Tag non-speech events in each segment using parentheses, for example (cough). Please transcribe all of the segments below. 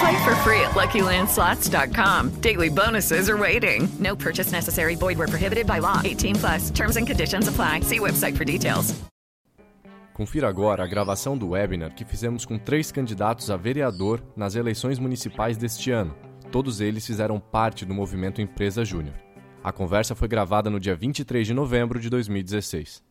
Play for free at LuckyLandSlots.com. Daily bonuses are waiting. No purchase necessary. Void where prohibited by law. 18 plus. Terms and conditions apply. See website for details. Confira agora a gravação do webinar que fizemos com três candidatos a vereador nas eleições municipais deste ano. Todos eles fizeram parte do movimento Empresa Júnior. A conversa foi gravada no dia 23 de novembro de 2016.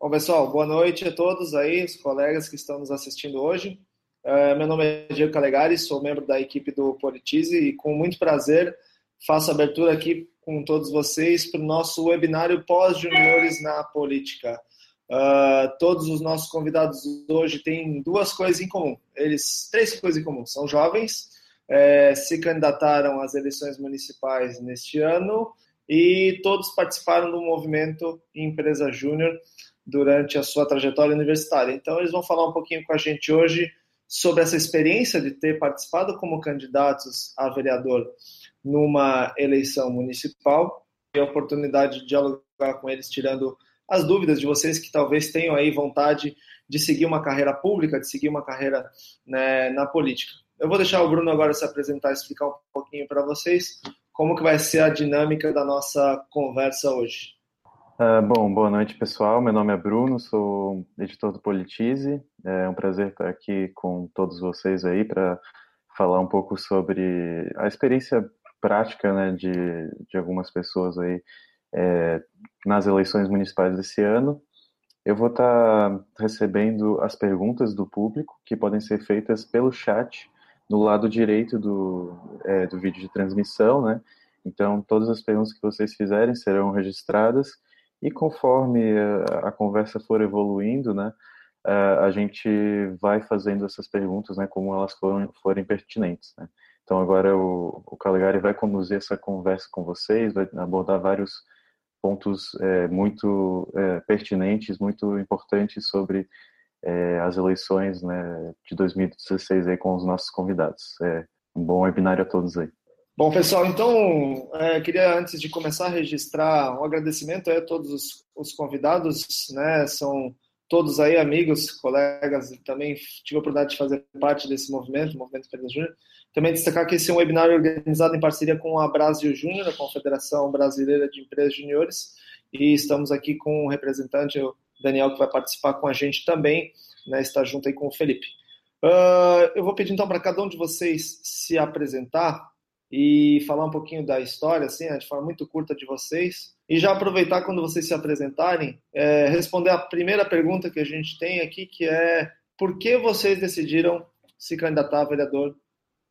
Bom, pessoal, boa noite a todos aí, os colegas que estão nos assistindo hoje. Uh, meu nome é Diego Calegari, sou membro da equipe do Politize e com muito prazer faço abertura aqui com todos vocês para o nosso webinário Pós-Juniores na Política. Uh, todos os nossos convidados hoje têm duas coisas em comum. Eles três coisas em comum. São jovens, é, se candidataram às eleições municipais neste ano e todos participaram do movimento Empresa Júnior durante a sua trajetória universitária. Então, eles vão falar um pouquinho com a gente hoje sobre essa experiência de ter participado como candidatos a vereador numa eleição municipal e a oportunidade de dialogar com eles, tirando as dúvidas de vocês que talvez tenham aí vontade de seguir uma carreira pública, de seguir uma carreira né, na política. Eu vou deixar o Bruno agora se apresentar e explicar um pouquinho para vocês como que vai ser a dinâmica da nossa conversa hoje. Uh, bom, boa noite pessoal. Meu nome é Bruno, sou editor do Politize. É um prazer estar aqui com todos vocês aí para falar um pouco sobre a experiência prática né, de, de algumas pessoas aí é, nas eleições municipais desse ano. Eu vou estar recebendo as perguntas do público que podem ser feitas pelo chat no lado direito do, é, do vídeo de transmissão, né? Então, todas as perguntas que vocês fizerem serão registradas e conforme a, a conversa for evoluindo, né, a gente vai fazendo essas perguntas, né, como elas forem, forem pertinentes, né. Então agora o, o Calegari vai conduzir essa conversa com vocês, vai abordar vários pontos é, muito é, pertinentes, muito importantes sobre é, as eleições né, de 2016 aí com os nossos convidados. É, um bom webinário a todos aí. Bom, pessoal, então, é, queria, antes de começar, registrar um agradecimento a todos os, os, convidados, né, são todos aí amigos, colegas, também tive a oportunidade de fazer parte desse movimento, Movimento Pedro Júnior. Também destacar que esse é um webinário organizado em parceria com a Brasil Júnior, a Confederação Brasileira de Empresas Juniores, e estamos aqui com o representante, o Daniel, que vai participar com a gente também, né, está junto aí com o Felipe. Uh, eu vou pedir então para cada um de vocês se apresentar, e falar um pouquinho da história, assim, né, de forma muito curta de vocês. E já aproveitar quando vocês se apresentarem, é, responder a primeira pergunta que a gente tem aqui, que é por que vocês decidiram se candidatar a vereador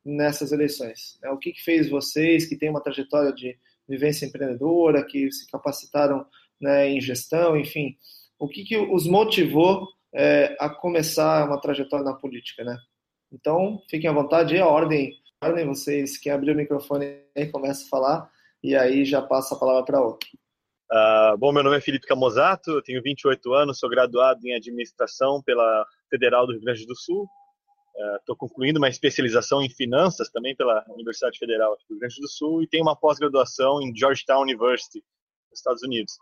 nessas eleições? É, o que, que fez vocês, que têm uma trajetória de vivência empreendedora, que se capacitaram né, em gestão, enfim, o que, que os motivou é, a começar uma trajetória na política, né? Então, fiquem à vontade, a ordem ordem, vocês, quem abrir o microfone aí começa a falar e aí já passa a palavra para outro. Uh, bom, meu nome é Felipe Camozato, tenho 28 anos, sou graduado em administração pela Federal do Rio Grande do Sul. Estou uh, concluindo uma especialização em finanças também pela Universidade Federal do Rio Grande do Sul e tenho uma pós-graduação em Georgetown University, nos Estados Unidos.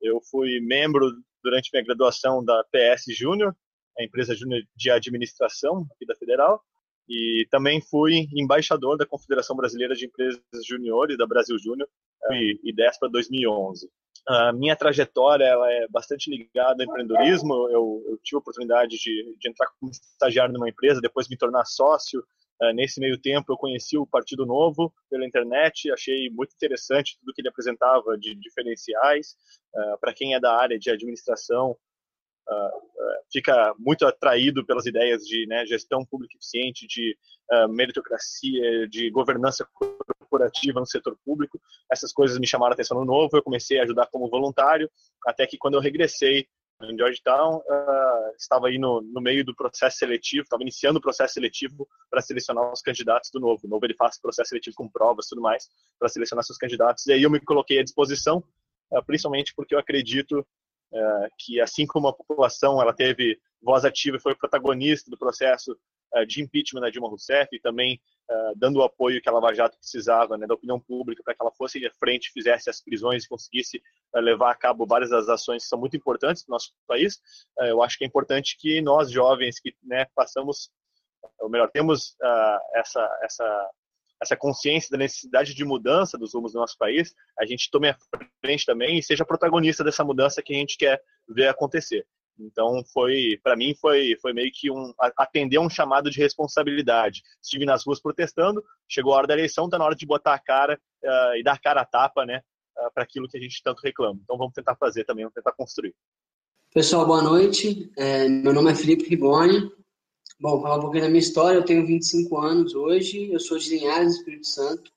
Eu fui membro durante minha graduação da PS Júnior, a empresa júnior de administração aqui da Federal, e também fui embaixador da Confederação Brasileira de Empresas Juniores, da Brasil Júnior, e, e 10 para 2011. A minha trajetória ela é bastante ligada ao empreendedorismo. Eu, eu tive a oportunidade de, de, entrar como estagiário numa empresa, depois me tornar sócio. Uh, nesse meio tempo, eu conheci o Partido Novo pela internet, achei muito interessante tudo que ele apresentava de diferenciais. Uh, Para quem é da área de administração, fica muito atraído pelas ideias de né, gestão pública eficiente, de uh, meritocracia, de governança corporativa no setor público. Essas coisas me chamaram a atenção no novo. Eu comecei a ajudar como voluntário, até que quando eu regressei em Georgetown, uh, estava aí no, no, meio do processo seletivo, estava iniciando o processo seletivo para selecionar os candidatos do Novo. O Novo ele faz processo seletivo com provas tudo mais para selecionar seus candidatos. E aí eu me coloquei à disposição, uh, principalmente porque eu acredito que assim como a população ela teve voz ativa e foi protagonista do processo de impeachment da Dilma Rousseff e também uh, dando o apoio que a Lava Jato precisava né, da opinião pública para que ela fosse à frente, fizesse as prisões e conseguisse levar a cabo várias das ações que são muito importantes no nosso país. Eu acho que é importante que nós, jovens, que né, passamos, ou melhor, temos essa, essa, essa consciência da necessidade de mudança dos rumos do nosso país, a gente tome a frente também e seja protagonista dessa mudança que a gente quer ver acontecer. Então foi, para mim foi, foi meio que um atender um chamado de responsabilidade. Estive nas ruas protestando, chegou a hora da eleição, está na hora de botar a cara uh, e dar cara a tapa, né, uh, para aquilo que a gente tanto reclama. Então vamos tentar fazer também, vamos tentar construir. Pessoal, boa noite. É, meu nome é Felipe Rigoni. Bom, falar um pouquinho da minha história. Eu tenho 25 anos hoje. Eu sou de Linhares, Espírito Santo.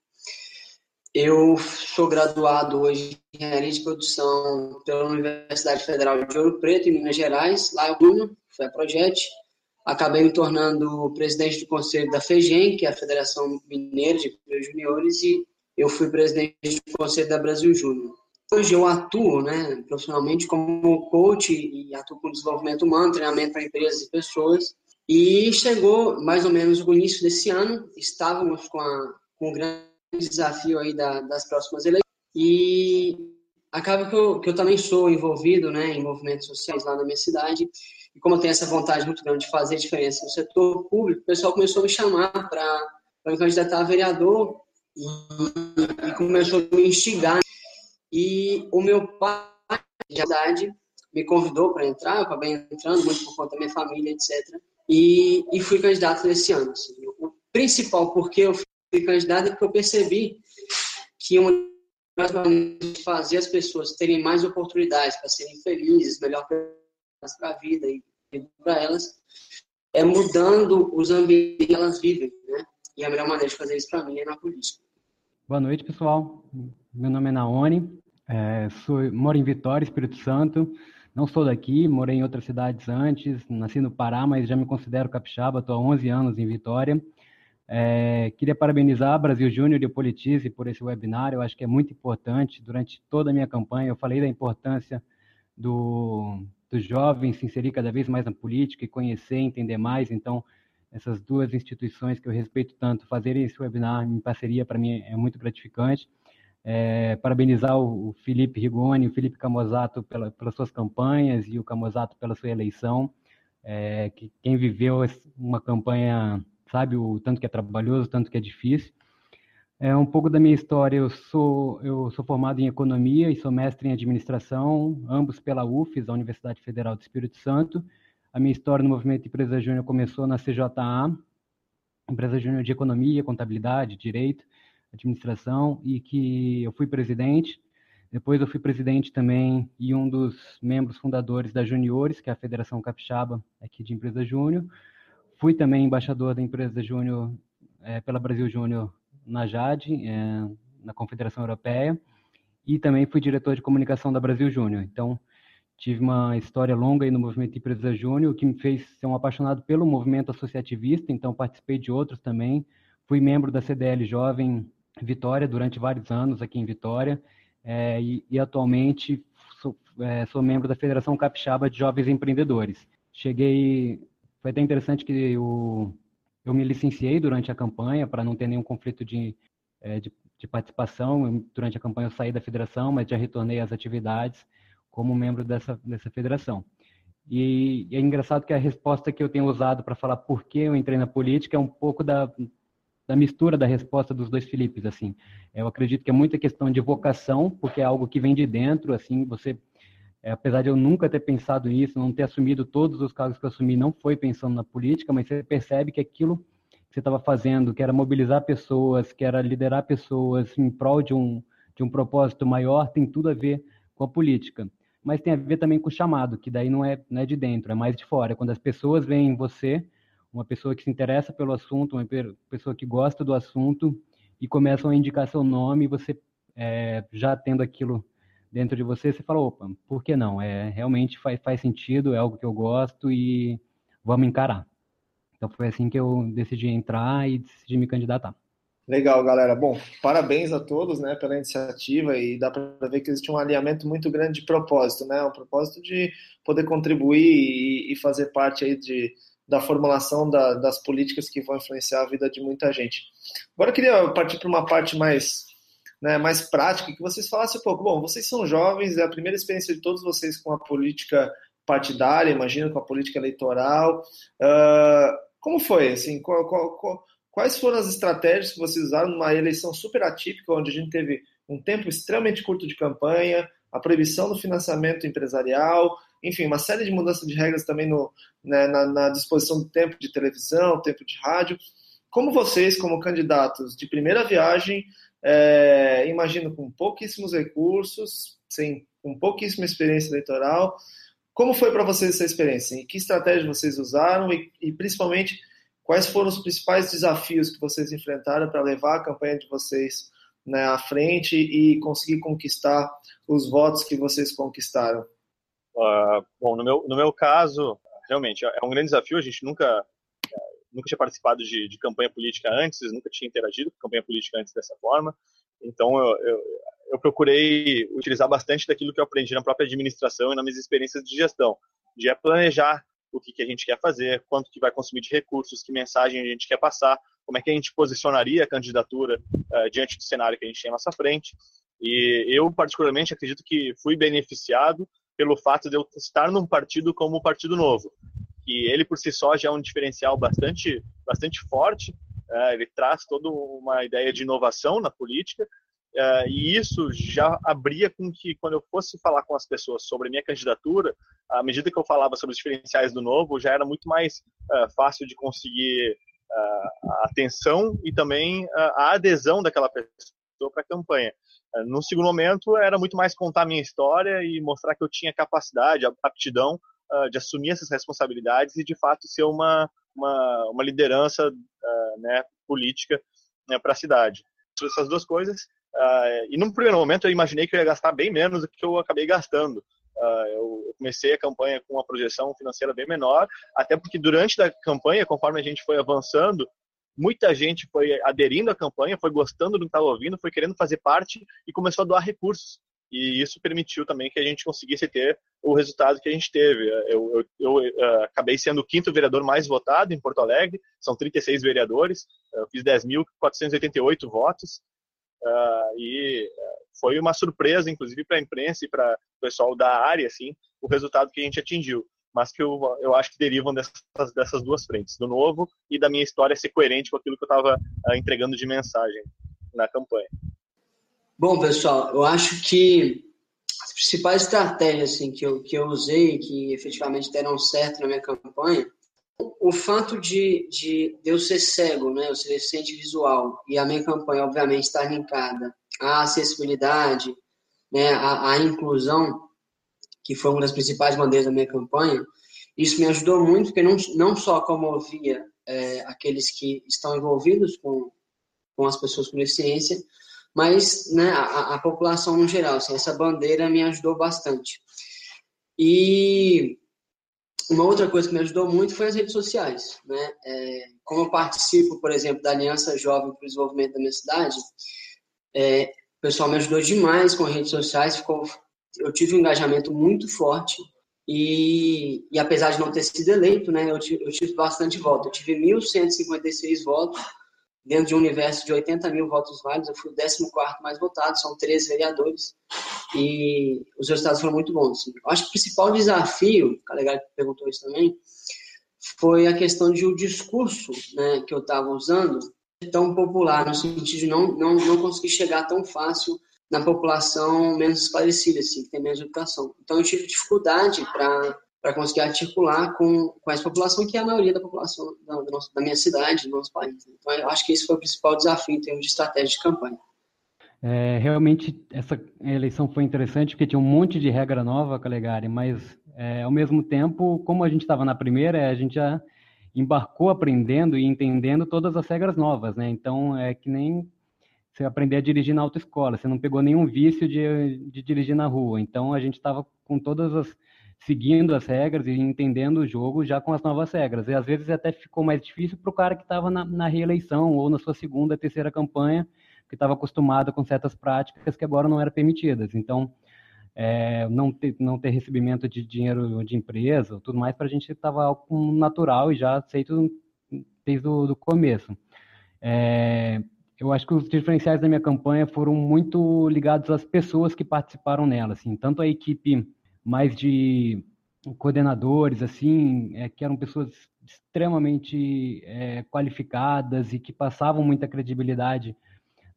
Eu sou graduado hoje em engenharia de produção pela Universidade Federal de Ouro Preto, em Minas Gerais. Lá eu foi a Projet. Acabei me tornando presidente do conselho da FEGEM, que é a Federação Mineira de Juniores, e eu fui presidente do conselho da Brasil Júnior. Hoje eu atuo né, profissionalmente como coach e atuo com desenvolvimento humano, treinamento para empresas e pessoas. E chegou mais ou menos o início desse ano, estávamos com, a, com o grande desafio aí da, das próximas eleições. E acaba que eu, que eu também sou envolvido né, em movimentos sociais lá na minha cidade. E como eu tenho essa vontade muito grande de fazer diferença no setor público, o pessoal começou a me chamar para me candidatar a vereador e, e, começou a me instigar. E o meu pai, de verdade, me convidou para entrar, eu acabei entrando muito por conta da minha família, etc. E, e fui candidato nesse ano. Assim. O principal porque eu fui candidato é porque eu percebi que uma das maneiras de fazer as pessoas terem mais oportunidades para serem felizes, melhor para a vida e para elas, é mudando os ambientes que elas vivem, né? E a melhor maneira de fazer isso para mim é na política. Boa noite, pessoal. Meu nome é Naone, é, sou, moro em Vitória, Espírito Santo. Não sou daqui, morei em outras cidades antes, nasci no Pará, mas já me considero capixaba, estou há 11 anos em Vitória. É, queria parabenizar Brasil Júnior e o Politize por esse webinar. Eu acho que é muito importante. Durante toda a minha campanha, eu falei da importância do, dos jovens se inserir cada vez mais na política e conhecer, entender mais. Então, essas duas instituições que eu respeito tanto, fazerem esse webinar em parceria, para mim, é muito gratificante. É, parabenizar o, Felipe Rigoni, o Felipe Camozato pela, pelas suas campanhas e o Camozato pela sua eleição. É, que quem viveu uma campanha sabe o tanto que é trabalhoso, o tanto que é difícil. É um pouco da minha história. Eu sou eu sou formado em economia e sou mestre em administração, ambos pela UFES, a Universidade Federal do Espírito Santo. A minha história no movimento Empresa Júnior começou na CJA, Empresa Júnior de Economia, Contabilidade, Direito, Administração, e que eu fui presidente. Depois eu fui presidente também e um dos membros fundadores da Juniores, que é a Federação Capixaba aqui de Empresa Júnior. Fui também embaixador da empresa Júnior é, pela Brasil Júnior na JAD, é, na Confederação Europeia, e também fui diretor de comunicação da Brasil Júnior. Então, tive uma história longa aí no movimento Empresa Júnior, que me fez ser um apaixonado pelo movimento associativista, então participei de outros também. Fui membro da CDL Jovem Vitória durante vários anos aqui em Vitória, é, e, e, atualmente sou, é, sou membro da Federação Capixaba de Jovens Empreendedores. Cheguei foi até interessante que eu, eu me licenciei durante a campanha para não ter nenhum conflito de, é, de, de, participação. Durante a campanha eu saí da federação, mas já retornei às atividades como membro dessa, dessa federação. E, e é engraçado que a resposta que eu tenho usado para falar por que eu entrei na política é um pouco da, da mistura da resposta dos dois Filipes, assim. Eu acredito que é muita questão de vocação, porque é algo que vem de dentro, assim, você é, apesar de eu nunca ter pensado nisso, não ter assumido todos os cargos que eu assumi, não foi pensando na política, mas você percebe que aquilo que você estava fazendo, que era mobilizar pessoas, que era liderar pessoas em prol de um, de um propósito maior, tem tudo a ver com a política. mas tem a ver também com o chamado, que daí não é, não é de dentro, é mais de fora. Quando as pessoas veem você, uma pessoa que se interessa pelo assunto, uma pessoa que gosta do assunto, e começam a indicar seu nome, você é, já tendo aquilo dentro de você, você fala, opa, por que não? É, realmente faz, faz sentido, é algo que eu gosto e vamos encarar. Então foi assim que eu decidi entrar e decidi me candidatar. Legal, galera. Bom, parabéns a todos, né, pela iniciativa e dá para ver que existe um alinhamento muito grande de propósito, né, um propósito de poder contribuir e, e fazer parte aí de, da formulação da, das políticas que vão influenciar a vida de muita gente. Agora eu queria partir para uma parte mais né, mais prática, que vocês falassem um pouco. Bom, vocês são jovens, é a primeira experiência de todos vocês com a política partidária, imagino, com a política eleitoral. Uh, como foi? Assim, qual, qual, qual, quais foram as estratégias que vocês usaram numa eleição super atípica, onde a gente teve um tempo extremamente curto de campanha, a proibição do financiamento empresarial, enfim, uma série de mudanças de regras também no, né, na, na disposição do tempo de televisão, tempo de rádio. Como vocês, como candidatos de primeira viagem, é, imagino com pouquíssimos recursos, sem, com pouquíssima experiência eleitoral. Como foi para vocês essa experiência? E que estratégia vocês usaram e, e, principalmente quais foram os principais desafios que vocês enfrentaram para levar a campanha de vocês né, à frente e conseguir conquistar os votos que vocês conquistaram? Uh, bom, no meu, no meu caso, realmente é um grande desafio. A gente nunca nunca tinha participado de, de, campanha política antes, nunca tinha interagido com campanha política antes dessa forma. Então, eu, eu, eu, procurei utilizar bastante daquilo que eu aprendi na própria administração e nas minhas experiências de gestão, de é planejar o que, que a gente quer fazer, quanto que vai consumir de recursos, que mensagem a gente quer passar, como é que a gente posicionaria a candidatura uh, diante do cenário que a gente tem à nossa frente. E eu, particularmente, acredito que fui beneficiado pelo fato de eu estar num partido como o Partido Novo, que ele por si só já é um diferencial bastante, bastante forte. É, ele traz toda uma ideia de inovação na política é, e isso já abria com que quando eu fosse falar com as pessoas sobre minha candidatura, à medida que eu falava sobre os diferenciais do novo, já era muito mais é, fácil de conseguir a atenção e também a adesão daquela pessoa para a campanha. No segundo momento, era muito mais contar a minha história e mostrar que eu tinha capacidade, aptidão uh, de assumir essas responsabilidades e de fato ser uma uma, uma liderança uh, né, política né, para a cidade. Essas duas coisas. Uh, e num primeiro momento eu imaginei que eu ia gastar bem menos do que eu acabei gastando. eu comecei a campanha com uma projeção financeira bem menor, até porque durante a campanha, conforme a gente foi avançando, muita gente foi aderindo à campanha, foi gostando do que estava ouvindo, foi querendo fazer parte e começou a doar recursos e isso permitiu também que a gente conseguisse ter o resultado que a gente teve. Eu, eu, eu uh, acabei sendo o quinto vereador mais votado em Porto Alegre, são 36 vereadores, eu fiz 10.488 votos, uh, e foi uma surpresa, inclusive, para a imprensa e para o pessoal da área, assim, o resultado que a gente atingiu. Mas que eu, eu acho que derivam dessas, dessas duas frentes, do novo e da minha história ser coerente com aquilo que eu estava uh, entregando de mensagem na campanha. Bom, pessoal, eu acho que as principais estratégias assim, que, eu, que eu usei, que efetivamente deram certo na minha campanha, o fato de, de eu ser cego, né, eu ser deficiente visual, e a minha campanha, obviamente, estar linkada à acessibilidade, né, à, à inclusão, que foi uma das principais bandeiras da minha campanha, isso me ajudou muito, porque não, não só comovia é, aqueles que estão envolvidos com, com as pessoas com deficiência, mas né, a, a, população no geral. Assim, essa bandeira me ajudou bastante. E uma outra coisa que me ajudou muito foi as redes sociais. Né? É, como eu participo, por exemplo, da Aliança Jovem para o Desenvolvimento da minha cidade, é, o pessoal me ajudou demais com redes sociais. Ficou, eu tive um engajamento muito forte. E, e apesar de não ter sido eleito, né, eu tive, eu tive bastante votos. Eu tive 1.156 votos dentro de um universo de 80 mil votos válidos, eu fui o 14 mais votado, são 13 vereadores, e os resultados foram muito bons. Assim. Eu acho que o principal desafio, o legal perguntou isso também, foi a questão de o discurso né, que eu estava usando tão popular, no sentido de não, não, não conseguir chegar tão fácil na população menos esclarecida, assim, que tem menos educação. Então eu tive dificuldade para conseguir articular com, com essa população, que é a maioria da população da, da, nossa, da minha cidade, do nosso país. Então, eu acho que esse foi o principal desafio em termos de estratégia de campanha. É, realmente, essa eleição foi interessante porque tinha um monte de regra nova, Calegari, mas é, ao mesmo tempo, como a gente estava na primeira, a gente já embarcou aprendendo e entendendo todas as regras novas, né? Então, é que nem você aprender a dirigir na autoescola, você não pegou nenhum vício de, de dirigir na rua. Então, a gente estava com todas as seguindo as regras e entendendo o jogo já com as novas regras. E às vezes até ficou mais difícil para o cara que estava na, na, reeleição ou na sua segunda, terceira campanha, que estava acostumado com certas práticas que agora não eram permitidas. Então, é, não, ter, não ter recebimento de dinheiro de empresa, tudo mais, para a gente estava natural e já aceito desde o começo. É, eu acho que os diferenciais da minha campanha foram muito ligados às pessoas que participaram nela, assim, tanto a equipe mais de coordenadores, assim, é, que eram pessoas extremamente é, qualificadas e que passavam muita credibilidade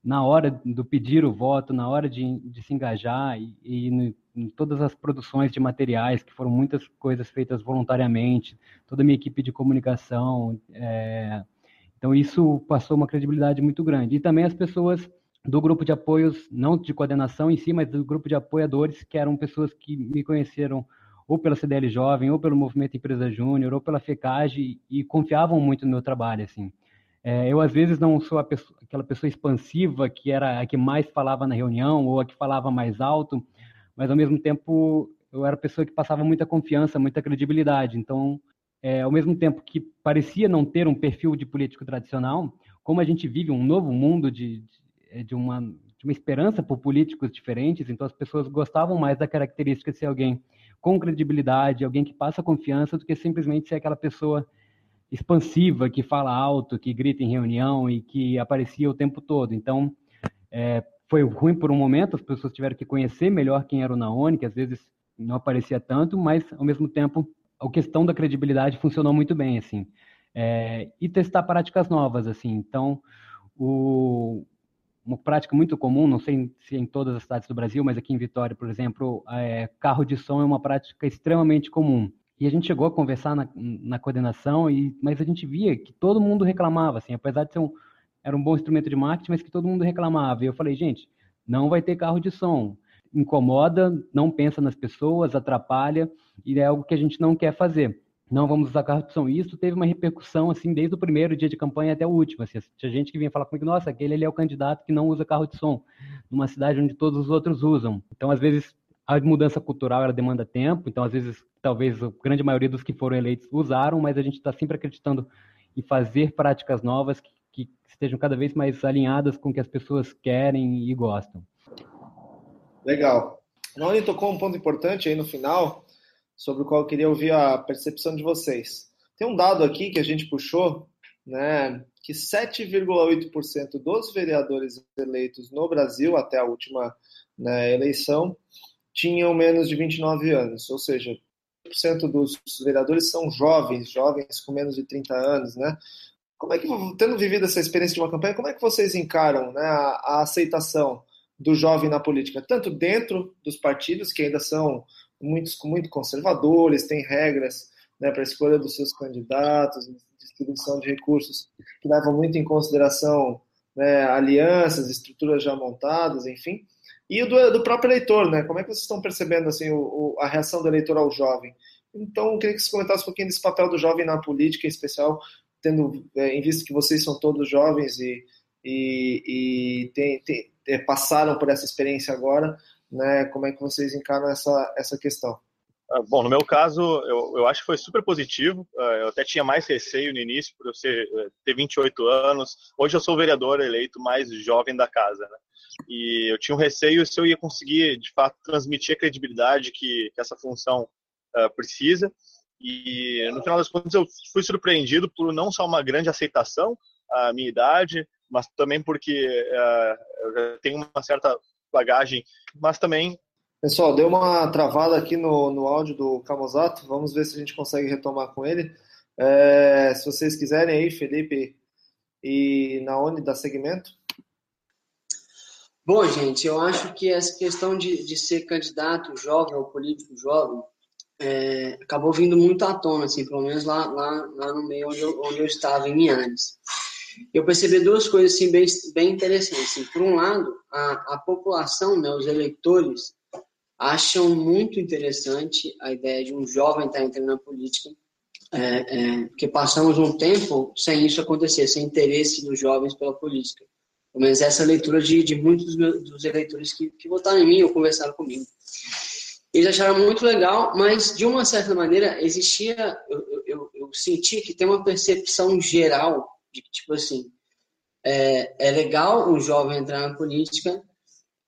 na hora do pedir o voto, na hora de, de se engajar e, e em todas as produções de materiais, que foram muitas coisas feitas voluntariamente, toda a minha equipe de comunicação. É, então, isso passou uma credibilidade muito grande. E também as pessoas do grupo de apoios, não de coordenação em si, mas do grupo de apoiadores, que eram pessoas que me conheceram ou pela CDL Jovem, ou pelo Movimento Empresa Júnior, ou pela FECAGE, e confiavam muito no meu trabalho, assim. É, eu, às vezes, não sou pessoa, aquela pessoa expansiva que era a que mais falava na reunião, ou a que falava mais alto, mas, ao mesmo tempo, eu era a pessoa que passava muita confiança, muita credibilidade. Então, é, ao mesmo tempo que parecia não ter um perfil de político tradicional, como a gente vive um novo mundo de, de de uma, de uma esperança por políticos diferentes, então as pessoas gostavam mais da característica de ser alguém com credibilidade, alguém que passa confiança, do que simplesmente ser aquela pessoa expansiva, que fala alto, que grita em reunião e que aparecia o tempo todo. Então, é, foi ruim por um momento, as pessoas tiveram que conhecer melhor quem era o Naone, que às vezes não aparecia tanto, mas, ao mesmo tempo, a questão da credibilidade funcionou muito bem, assim. É, e testar práticas novas, assim. Então, o, uma prática muito comum, não sei se em todas as cidades do Brasil, mas aqui em Vitória, por exemplo, é, carro de som é uma prática extremamente comum. E a gente chegou a conversar na, na coordenação, e, mas a gente via que todo mundo reclamava, assim, apesar de ser um, era um bom instrumento de marketing, mas que todo mundo reclamava. E eu falei, gente, não vai ter carro de som. Incomoda, não pensa nas pessoas, atrapalha, e é algo que a gente não quer fazer não vamos usar. E isso teve uma repercussão, assim, desde o primeiro dia de campanha até o último. Assim, tinha gente que vinha falar comigo, nossa, aquele ali é o candidato que não usa carro de som, numa cidade onde todos os outros usam. Então, às vezes, a mudança cultural, ela demanda tempo, então, às vezes, talvez a grande maioria dos que foram eleitos usaram, mas a gente está sempre acreditando em fazer práticas novas que, que estejam cada vez mais alinhadas com o que as pessoas querem e gostam. Legal. Noni tocou um ponto importante aí no final, sobre o qual eu queria ouvir a percepção de vocês. Tem um dado aqui que a gente puxou, né, que 7,8% dos vereadores eleitos no Brasil até a última né, eleição tinham menos de 29 anos, ou seja, 100% dos vereadores são jovens, jovens com menos de 30 anos, né? Como é que, tendo vivido essa experiência de uma campanha, como é que vocês encaram né, a, a aceitação do jovem na política, tanto dentro dos partidos, que ainda são muitos muito conservadores, tem regras né, para a escolha dos seus candidatos, distribuição de recursos que levam muito em consideração né, alianças, estruturas já montadas, enfim. E do, do, próprio eleitor, né? Como é que vocês estão percebendo assim o, o, a reação do eleitor ao jovem? Então, eu queria que você comentasse um pouquinho desse papel do jovem na política, em especial, tendo é, em vista que vocês são todos jovens e, e, e tem, tem, é, passaram por essa experiência agora né? Como é que vocês encaram essa, essa questão? Ah, bom, no meu caso, eu, eu acho que foi super positivo. Ah, eu até tinha mais receio no início, por eu ser, eh, ter 28 anos. Hoje eu sou o vereador eleito mais jovem da casa, né? E eu tinha um receio se eu ia conseguir, de fato, transmitir a credibilidade que, que essa função uh, precisa. E, no final das contas, eu fui surpreendido por não só uma grande aceitação à minha idade, mas também porque uh, eu tenho uma certa bagagem, mas também. Pessoal, deu uma travada aqui no, no áudio do Camozato, vamos ver se a gente consegue retomar com ele. É, se vocês quiserem aí, Felipe e Naone, da segmento. Bom, gente, eu acho que essa questão de, de ser candidato jovem ou político jovem é, acabou vindo muito à tona, assim, pelo menos lá, lá, lá no meio onde eu, onde eu estava, em Mianes. Eu percebi duas coisas assim, bem, bem interessantes. Assim, por um lado, a, a população, né, os eleitores, acham muito interessante a ideia de um jovem estar entrando na política, é, é, porque passamos um tempo sem isso acontecer, sem interesse dos jovens pela política. Pelo menos essa é leitura de, de muitos dos, meus, dos eleitores que, que votaram em mim ou conversaram comigo. Eles acharam muito legal, mas de uma certa maneira existia, eu, eu, eu senti que tem uma percepção geral de que, tipo assim, é, é legal um jovem entrar na política,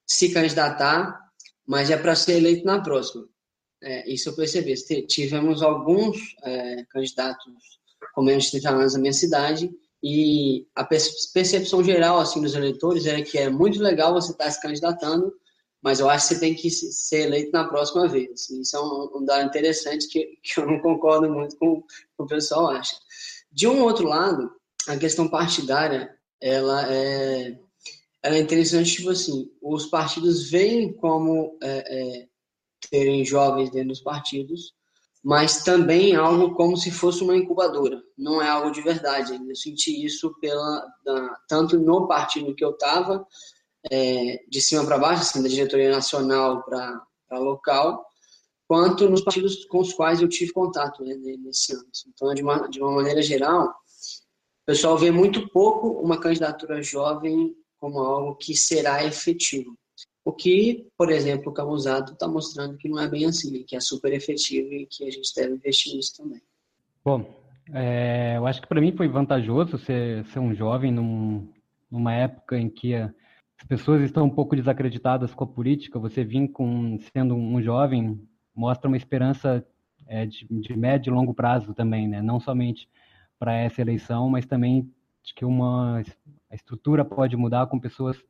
se candidatar, mas é para ser eleito na próxima. É, isso eu percebi. Tivemos alguns é, candidatos com menos de 30 anos na minha cidade e a percepção geral assim dos eleitores é que é muito legal você estar se candidatando, mas eu acho que você tem que ser eleito na próxima vez. Isso é um, um dado interessante que, que eu não concordo muito com, com o pessoal acha. De um outro lado, a questão partidária, ela é, ela é interessante, tipo assim, os partidos veem como é, é, terem jovens dentro dos partidos, mas também algo como se fosse uma incubadora. Não é algo de verdade. Eu senti isso pela da, tanto no partido que eu estava, é, de cima para baixo, assim, da diretoria nacional para local, quanto nos partidos com os quais eu tive contato né, nesse ano. Então, de uma, de uma maneira geral, pessoal vê muito pouco uma candidatura jovem como algo que será efetivo. O que, por exemplo, o Camusato está mostrando que não é bem assim, que é super efetivo e que a gente deve investir nisso também. Bom, é, eu acho que para mim foi vantajoso ser, ser um jovem num, numa época em que as pessoas estão um pouco desacreditadas com a política. Você vir com, sendo um jovem mostra uma esperança é, de, de médio e longo prazo também, né? não somente para essa eleição, mas também de que uma a estrutura pode mudar com pessoas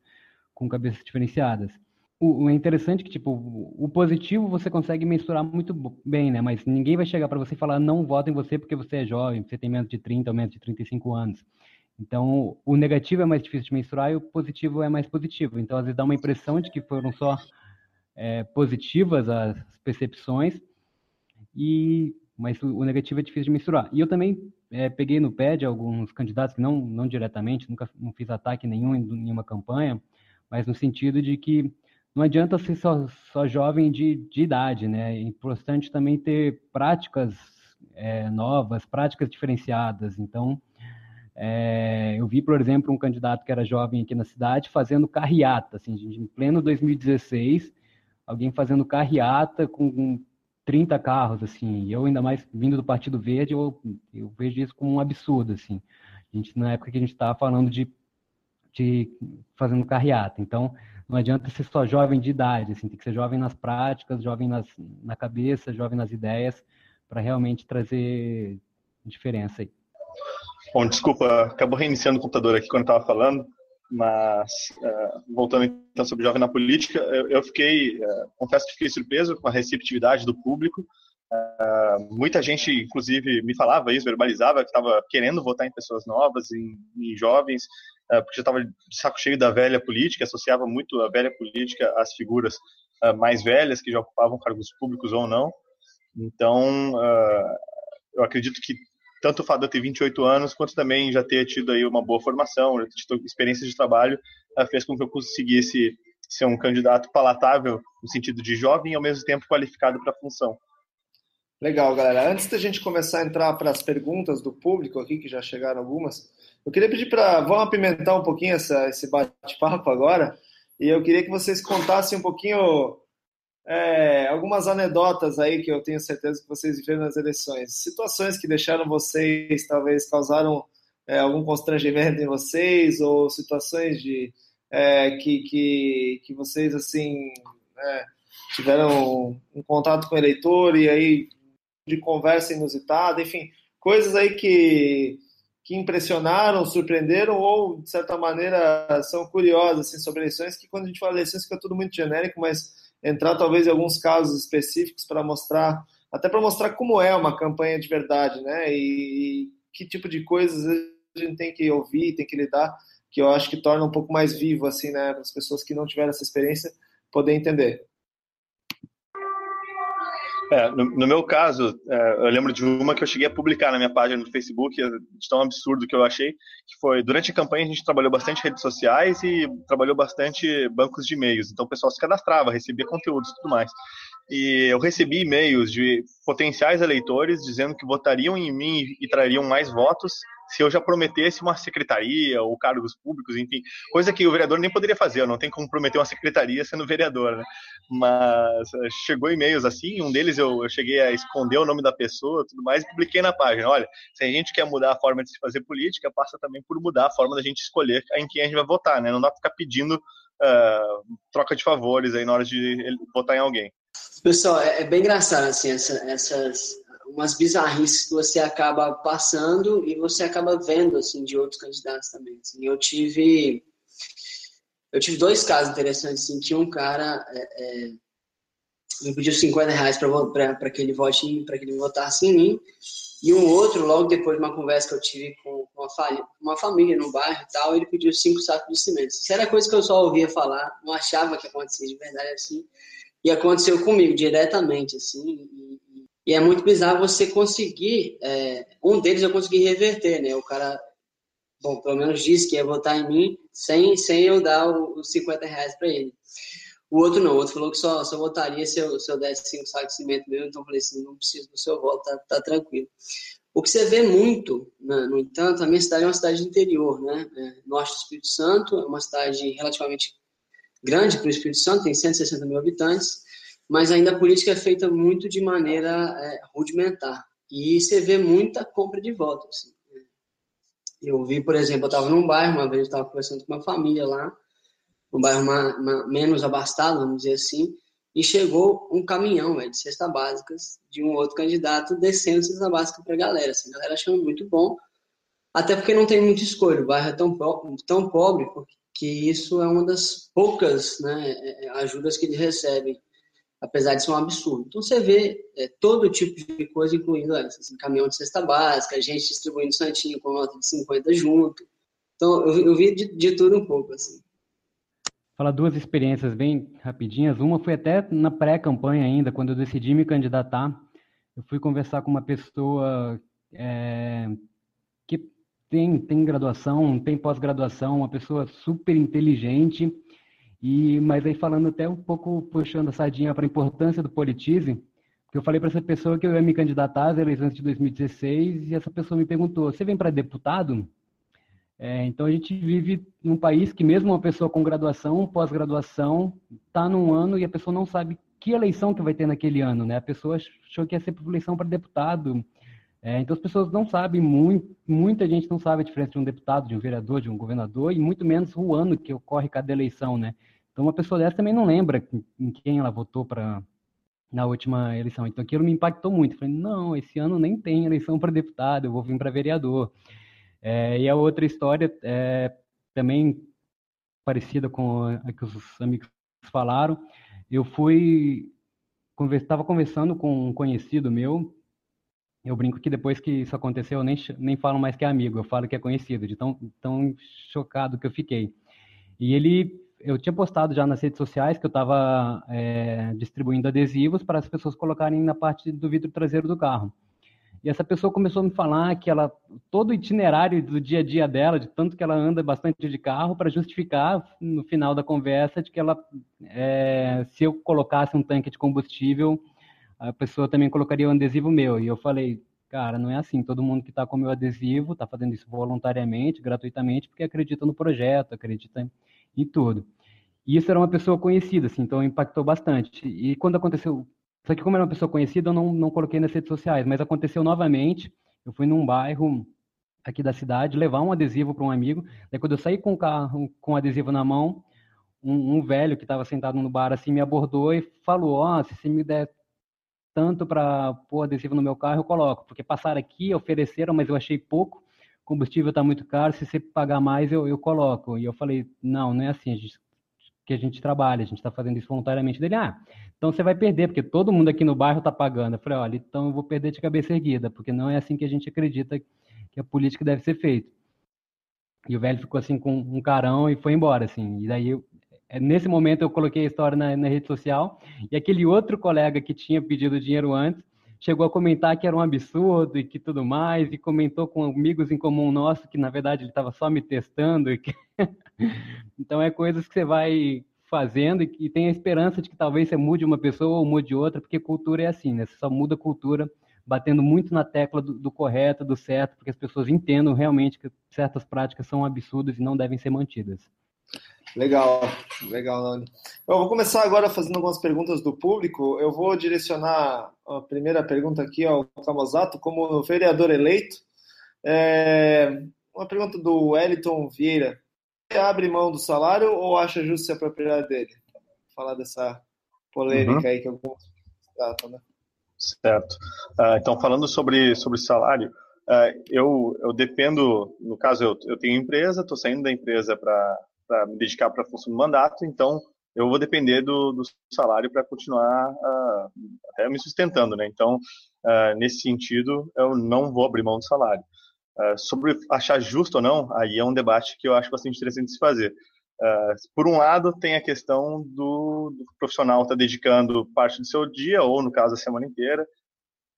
com cabeças diferenciadas. O, o é interessante que tipo o positivo você consegue mensurar muito bem, né? Mas ninguém vai chegar para você e falar não vota em você porque você é jovem, você tem menos de 30 ou menos de 35 anos. Então, o negativo é mais difícil de mensurar e o positivo é mais positivo. Então, às vezes dá uma impressão de que foram só é, positivas as percepções, e mas o, negativo é difícil de mensurar. E eu também é, peguei no pé de alguns candidatos que não, não diretamente, nunca não fiz ataque nenhum em nenhuma campanha, mas no sentido de que não adianta ser só, só jovem de, de idade, né? É importante também ter práticas é, novas, práticas diferenciadas. Então, é, eu vi, por exemplo, um candidato que era jovem aqui na cidade fazendo carreata, assim, em pleno 2016, alguém fazendo carreata com 30 carros, assim, e eu ainda mais vindo do Partido Verde, eu, eu vejo isso como um absurdo, assim. A gente, na época que a gente estava falando de, de fazendo carreata, então não adianta ser só jovem de idade, assim, tem que ser jovem nas práticas, jovem nas, na cabeça, jovem nas ideias, para realmente trazer diferença aí. Bom, desculpa, acabou reiniciando o computador aqui quando estava falando. Mas, uh, voltando então sobre Jovem na Política, eu, eu fiquei, uh, confesso que fiquei surpreso com a receptividade do público. Uh, muita gente, inclusive, me falava isso, verbalizava que estava querendo votar em pessoas novas, em, em jovens, porque já estava de saco cheio da velha política, associava muito a velha política às figuras mais velhas que já ocupavam cargos públicos ou não. Então, eu acredito que tanto o fato de eu ter 28 anos, quanto também já ter tido aí uma boa formação, já ter tido experiência de trabalho, eh, fez com que eu conseguisse ser um candidato palatável no sentido de jovem e ao mesmo tempo qualificado para a função. Legal, galera. Antes da gente começar a entrar para as perguntas do público aqui, que já chegaram algumas, eu queria pedir para. Vamos apimentar um pouquinho essa, esse bate-papo agora. E eu queria que vocês contassem um pouquinho é, algumas anedotas aí que eu tenho certeza que vocês viram nas eleições. Situações que deixaram vocês, talvez causaram é, algum constrangimento em vocês, ou situações de é, que, que, que vocês assim né, tiveram um contato com o eleitor e aí de conversa inusitada, enfim, coisas aí que, que impressionaram, surpreenderam ou de certa maneira são curiosas assim, sobre eleições, que quando a gente fala eleições fica tudo muito genérico, mas entrar talvez em alguns casos específicos para mostrar, até para mostrar como é uma campanha de verdade, né? E que tipo de coisas a gente tem que ouvir, tem que lidar, que eu acho que torna um pouco mais vivo, assim, né? Para as pessoas que não tiveram essa experiência poder entender. É, no, no, meu caso, é, eu lembro de uma que eu cheguei a publicar na minha página do Facebook, de tão absurdo que eu achei, que foi, durante a campanha a gente trabalhou bastante redes sociais e trabalhou bastante bancos de e-mails, então o pessoal se cadastrava, recebia conteúdos e tudo mais. E eu recebi e-mails de potenciais eleitores dizendo que votariam em mim e trariam mais votos se eu já prometesse uma secretaria ou cargos públicos, enfim, coisa que o vereador nem poderia fazer, eu não tem como prometer uma secretaria sendo vereador, né? Mas eh, chegou e-mails assim, um deles eu, eu cheguei a esconder o nome da pessoa tudo mais e publiquei na página. Olha, se a gente quer mudar a forma de se fazer política, passa também por mudar a forma da gente escolher em quem a gente vai votar, né? Não dá pra ficar pedindo uh, troca de favores aí na hora de votar em alguém. Pessoal, é, é bem engraçado assim, essa, essas umas bizarrices que você acaba passando e você acaba vendo assim de outros candidatos também. Assim. Eu tive eu tive dois casos interessantes. Assim. Tinha um cara é, é, me pediu 50 reais para que ele vote para que ele votasse em mim e um outro logo depois de uma conversa que eu tive com uma, família, uma família no bairro e tal ele pediu cinco sacos de cimento. Isso era coisa que eu só ouvia falar, não achava que acontecia de verdade assim. E aconteceu comigo diretamente assim. E, e é muito bizarro você conseguir. É, um deles eu consegui reverter, né? O cara, bom, pelo menos disse que ia votar em mim sem, sem eu dar os 50 reais para ele. O outro não, o outro falou que só, só votaria se eu, se eu desse cinco sacos de cimento mesmo, então eu falei assim, não preciso do seu voto, tá, tá tranquilo. O que você vê muito, né, no entanto, a minha cidade é uma cidade de interior, né? É, norte do Espírito Santo, é uma cidade relativamente grande para o Espírito Santo, tem 160 mil habitantes, mas ainda a política é feita muito de maneira é, rudimentar. E você vê muita compra de votos. Assim. Eu vi, por exemplo, eu estava num bairro, uma vez eu estava conversando com uma família lá, um bairro uma, uma, menos abastado, vamos dizer assim, e chegou um caminhão véio, de cestas básicas de um outro candidato descendo cesta básica para a galera. Assim, a galera achando muito bom, até porque não tem muita escolha. O bairro é tão, tão pobre que isso é uma das poucas né, é, é, ajudas que ele recebe apesar de ser um absurdo. Então você vê é, todo tipo de coisa, incluindo assim, caminhão de cesta básica, gente distribuindo santinho com nota de 50 junto. Então eu, eu vi de, de, tudo um pouco, assim. Fala duas experiências bem rapidinhas. Uma foi até na pré-campanha ainda, quando eu decidi me candidatar. Eu fui conversar com uma pessoa é, que tem, tem graduação, tem pós-graduação, uma pessoa super inteligente, e, mas aí falando até um pouco, puxando a sardinha para a importância do politize, porque eu falei para essa pessoa que eu ia me candidatar às eleições de 2016 e essa pessoa me perguntou, você vem para deputado? É, então a gente vive num país que mesmo uma pessoa com graduação, pós-graduação, está num ano e a pessoa não sabe que eleição que vai ter naquele ano, né? A pessoa achou que ia ser eleição para deputado. É, então as pessoas não sabem muito, muita gente não sabe a diferença de um deputado, de um vereador, de um governador e muito menos o ano que ocorre cada eleição, né? Então, uma pessoa dessa também não lembra em quem ela votou para na última eleição. Então, aquilo me impactou muito. Falei, não, esse ano nem tem eleição para deputado, eu vou vir para vereador. É, e a outra história é também parecida com a que os amigos falaram. Eu fui, estava conversando com um conhecido meu. Eu brinco que depois que isso aconteceu, eu nem, nem falo mais que é amigo, eu falo que é conhecido, de tão, tão chocado que eu fiquei. E ele eu tinha postado já nas redes sociais que eu estava é, distribuindo adesivos para as pessoas colocarem na parte do vidro traseiro do carro. E essa pessoa começou a me falar que ela todo o itinerário do dia a dia dela, de tanto que ela anda bastante de carro, para justificar no final da conversa de que ela, é, se eu colocasse um tanque de combustível, a pessoa também colocaria um adesivo meu. E eu falei, cara, não é assim. Todo mundo que está com o meu adesivo está fazendo isso voluntariamente, gratuitamente, porque acredita no projeto, acredita e tudo. E isso era uma pessoa conhecida, assim, então impactou bastante. E quando aconteceu, só que como era uma pessoa conhecida, eu não, não coloquei nas redes sociais, mas aconteceu novamente. Eu fui num bairro aqui da cidade levar um adesivo para um amigo. Daí quando eu saí com o carro com o adesivo na mão, um, um velho que estava sentado no bar assim me abordou e falou: "Ó, oh, se você me der tanto para pôr adesivo no meu carro, eu coloco, porque passaram aqui, ofereceram, mas eu achei pouco combustível está muito caro, se você pagar mais, eu, eu coloco. E eu falei, não, não é assim a gente, que a gente trabalha, a gente está fazendo isso voluntariamente. Dele, ah, então você vai perder, porque todo mundo aqui no bairro está pagando. Eu falei, olha, então eu vou perder de cabeça erguida, porque não é assim que a gente acredita que a política deve ser feita. E o velho ficou assim com um carão e foi embora, assim. E daí nesse momento eu coloquei a história na, na rede social e aquele outro colega que tinha pedido dinheiro antes chegou a comentar que era um absurdo e que tudo mais, e comentou com amigos em comum nosso que na verdade ele estava só me testando. Que... (laughs) então é coisas que você vai fazendo e, e tem a esperança de que talvez você mude uma pessoa ou mude outra, porque cultura é assim, né? Você só muda a cultura batendo muito na tecla do, do correto, do certo, porque as pessoas entendam realmente que certas práticas são absurdas e não devem ser mantidas. Legal, legal, Nani. Eu vou começar agora fazendo algumas perguntas do público. Eu vou direcionar a primeira pergunta aqui ao Camozato, como vereador eleito. É uma pergunta do Wellington Vieira. Você abre mão do salário ou acha justo se apropriar dele? Vou falar dessa polêmica uhum. aí que alguns tratam, né? Certo. Uh, então, falando sobre, sobre salário, uh, eu, eu dependo, no caso, eu, eu tenho empresa, estou saindo da empresa para para me dedicar para a função do mandato, então eu vou depender do, do salário para continuar uh, até me sustentando, né? Então, uh, nesse sentido, eu não vou abrir mão do salário. Uh, sobre achar justo ou não, aí é um debate que eu acho bastante interessante se fazer. por um lado, tem a questão do, do profissional estar tá dedicando parte do seu dia, ou no caso, a semana inteira,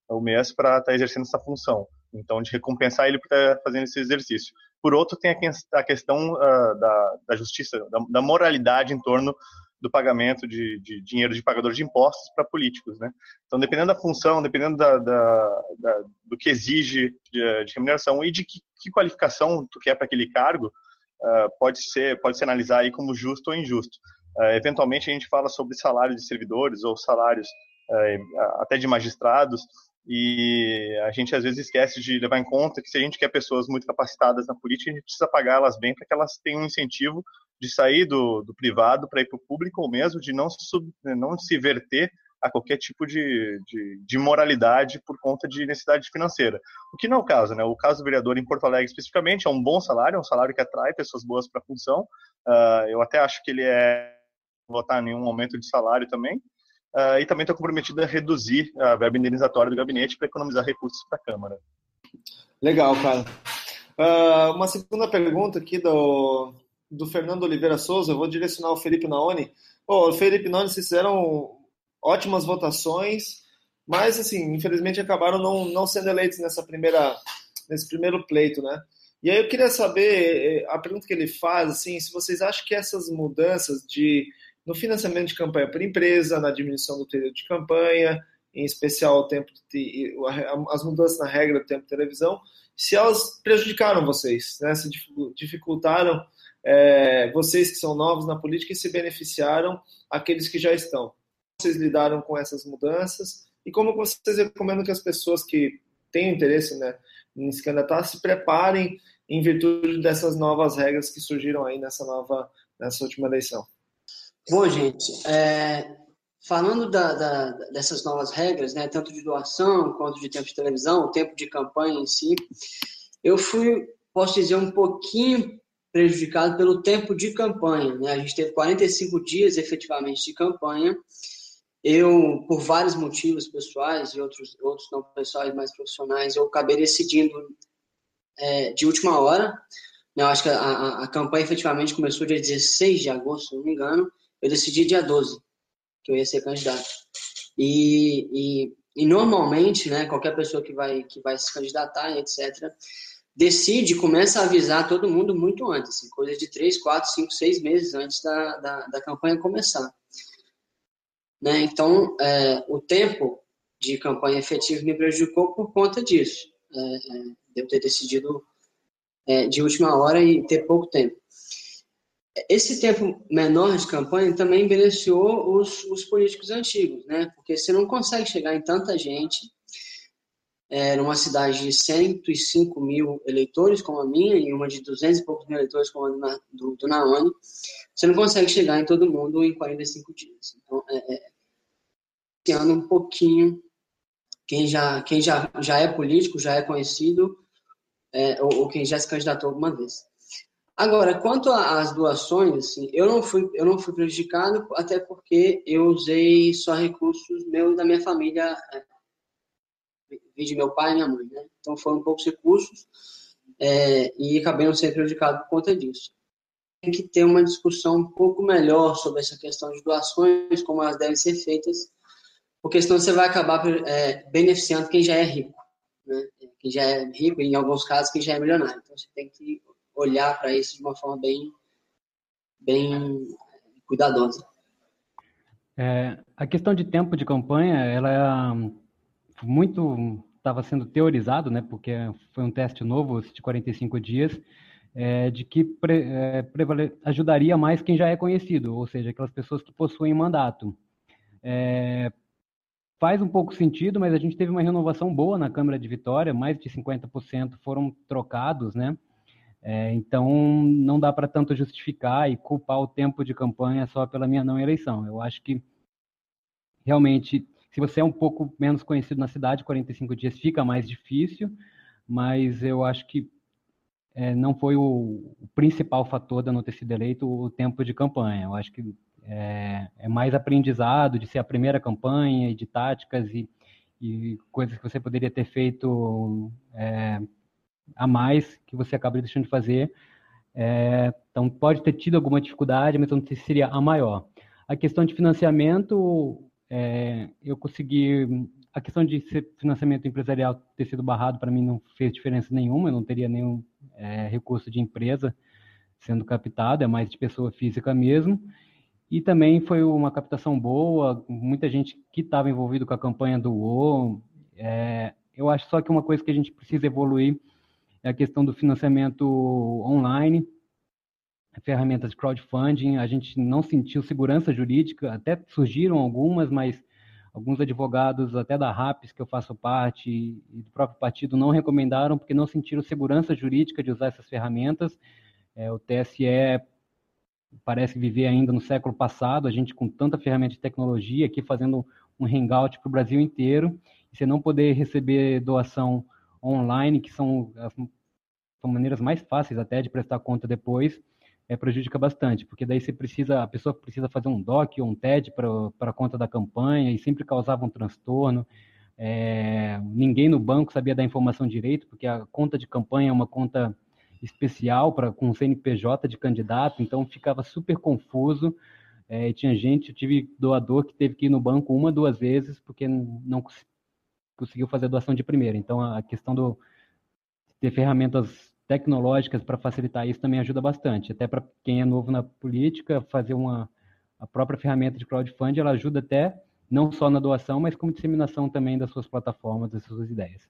o mês, para estar tá exercendo essa função. Então, de recompensar ele por estar tá fazendo esse exercício. Por outro, tem a, questão uh, da, da, justiça, da, da, moralidade em torno do pagamento de, de dinheiro de pagador de impostos para políticos, né? Então, dependendo da função, dependendo da, do que exige de, de, remuneração e de que, que qualificação tu quer para aquele cargo, uh, pode ser pode se analisar aí como justo ou injusto. Uh, eventualmente, a gente fala sobre salários de servidores ou salários até de magistrados, e a gente às vezes esquece de levar em conta que se a gente quer pessoas muito capacitadas na política, a gente precisa pagar elas bem para que elas tenham um incentivo de sair do, do privado para ir para o público ou mesmo de não, sub, não se verter a qualquer tipo de, de, de, moralidade por conta de necessidade financeira. O que não é o caso, né? O caso do vereador em Porto Alegre especificamente é um bom salário, é um salário que atrai pessoas boas para a função. Uh, eu até acho que ele é votar nenhum aumento de salário também. Uh, e também estou comprometido a reduzir a verba indenizatória do gabinete para economizar recursos para a Câmara. Legal, cara. Uh, uma segunda pergunta aqui do, do Fernando Oliveira Souza, eu vou direcionar ao Felipe Naoni. Oh, Felipe Naoni, vocês fizeram ótimas votações, mas, assim, infelizmente acabaram não, não sendo eleitos nessa primeira, nesse primeiro pleito, né? E aí eu queria saber, eh, a pergunta que ele faz, assim, se vocês acham que essas mudanças de no financiamento de campanha por empresa, na diminuição do período de campanha, em especial o tempo de, as mudanças na regra do tempo de televisão, se elas prejudicaram vocês, né? se dificultaram é, vocês que são novos na política e se beneficiaram aqueles que já estão. Vocês lidaram com essas mudanças e como vocês recomendam que as pessoas que têm interesse né, em se candidatar se preparem em virtude dessas novas regras que surgiram aí nessa nova nessa última eleição? Bom, gente, é, falando da, da, dessas novas regras, né, tanto de doação quanto de tempo de televisão, tempo de campanha em si, eu fui, posso dizer, um pouquinho prejudicado pelo tempo de campanha. Né? A gente teve 45 dias efetivamente de campanha. Eu, por vários motivos pessoais e outros, outros não pessoais, mais profissionais, eu acabei decidindo é, de última hora. Né? Eu acho que a, a, a campanha efetivamente começou dia 16 de agosto, se não me engano eu decidi dia 12 que eu ia ser candidato. E, e, e, normalmente, né, qualquer pessoa que vai, que vai se candidatar, etc., decide, começa a avisar todo mundo muito antes, assim, coisa de 3, 4, 5, 6 meses antes da, da, da campanha começar. Né? Então, é, o tempo de campanha efetiva me prejudicou por conta disso. É, é, de eu ter decidido é, de última hora e ter pouco tempo esse tempo menor de campanha também beneficiou os, os políticos antigos, né? Porque você não consegue chegar em tanta gente é, numa cidade de 105 mil eleitores, como a minha, e uma de 200 e poucos mil eleitores, como a do, do você não consegue chegar em todo mundo em 45 dias. Então, é, é esse ano um pouquinho, quem já, quem já, já é político, já é conhecido, é, ou, ou quem já se candidatou alguma vez. Agora, quanto às doações, assim, eu não fui eu não fui prejudicado até porque eu usei só recursos meus da minha família, é, de meu pai e minha mãe, né? Então foram poucos recursos é, e acabei não sendo prejudicado por conta disso. que ter uma discussão um pouco melhor sobre essa questão de doações, como elas devem ser feitas, porque senão você vai acabar é, beneficiando quem já é rico, né? quem já é rico, em alguns casos quem já é milionário. Então você tem que olhar para isso de uma forma bem, bem cuidadosa. É, a questão de tempo de campanha, ela é muito estava sendo teorizado, né, porque foi um teste novo de 45 dias, é, de que pre, é, ajudaria mais quem já é conhecido, ou seja, aquelas pessoas que possuem mandato. É, faz um pouco sentido, mas a gente teve uma renovação boa na Câmara de Vitória, mais de 50% foram trocados, né? É, então, não dá para tanto justificar e culpar o tempo de campanha só pela minha não eleição. Eu acho que realmente se você é um pouco menos conhecido na cidade, 45 dias fica mais difícil, mas eu acho que é, não foi o, o, principal fator de eu não ter sido eleito o tempo de campanha. Eu acho que é, é mais aprendizado de ser a primeira campanha e de táticas e, e coisas que você poderia ter feito é, a mais que você acaba deixando de fazer. É, então, pode ter tido alguma dificuldade, mas não sei se seria a maior. A questão de financiamento, é, eu consegui. A questão de financiamento empresarial ter sido barrado para mim não fez diferença nenhuma, eu não teria nenhum é, recurso de empresa sendo captado, é mais de pessoa física mesmo. E também foi uma captação boa, muita gente que estava envolvido com a campanha do O. É, eu acho só que uma coisa que a gente precisa evoluir é a questão do financiamento online, ferramentas de crowdfunding, a gente não sentiu segurança jurídica, até surgiram algumas, mas alguns advogados, até da RAPS, que eu faço parte, e do próprio partido, não recomendaram porque não sentiram segurança jurídica de usar essas ferramentas. É, o TSE parece viver ainda no século passado, a gente com tanta ferramenta de tecnologia aqui fazendo um hangout para o Brasil inteiro, e você não poder receber doação online, que são as são maneiras mais fáceis até de prestar conta depois, é, prejudica bastante, porque daí você precisa, a pessoa precisa fazer um DOC ou um TED para a conta da campanha e sempre causava um transtorno. É, ninguém no banco sabia dar informação direito, porque a conta de campanha é uma conta especial para com CNPJ de candidato, então ficava super confuso. É, tinha gente, eu tive doador que teve que ir no banco uma, duas vezes, porque não conseguiu fazer a doação de primeira. Então, a questão do ter ferramentas tecnológicas para facilitar isso também ajuda bastante. Até para quem é novo na política, fazer uma a própria ferramenta de crowdfunding, ela ajuda até não só na doação, mas como disseminação também das suas plataformas, das suas ideias.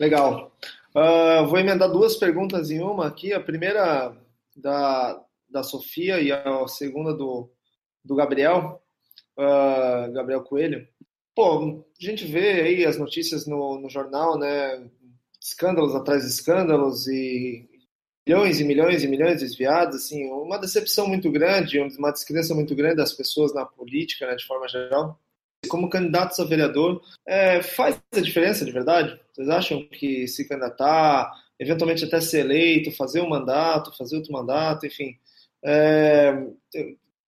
Legal. Uh, vou emendar duas perguntas em uma aqui. A primeira da, da Sofia e a segunda do, do Gabriel, uh, Gabriel Coelho. Pô, a gente vê aí as notícias no, no jornal, né? escândalos atrás de escândalos e milhões e milhões e milhões desviados, assim, uma decepção muito grande, uma descrença muito grande das pessoas na política, né, de forma geral. Como candidatos a vereador, é, faz a diferença de verdade? Vocês acham que se candidatar, eventualmente até ser eleito, fazer um mandato, fazer outro mandato, enfim, é,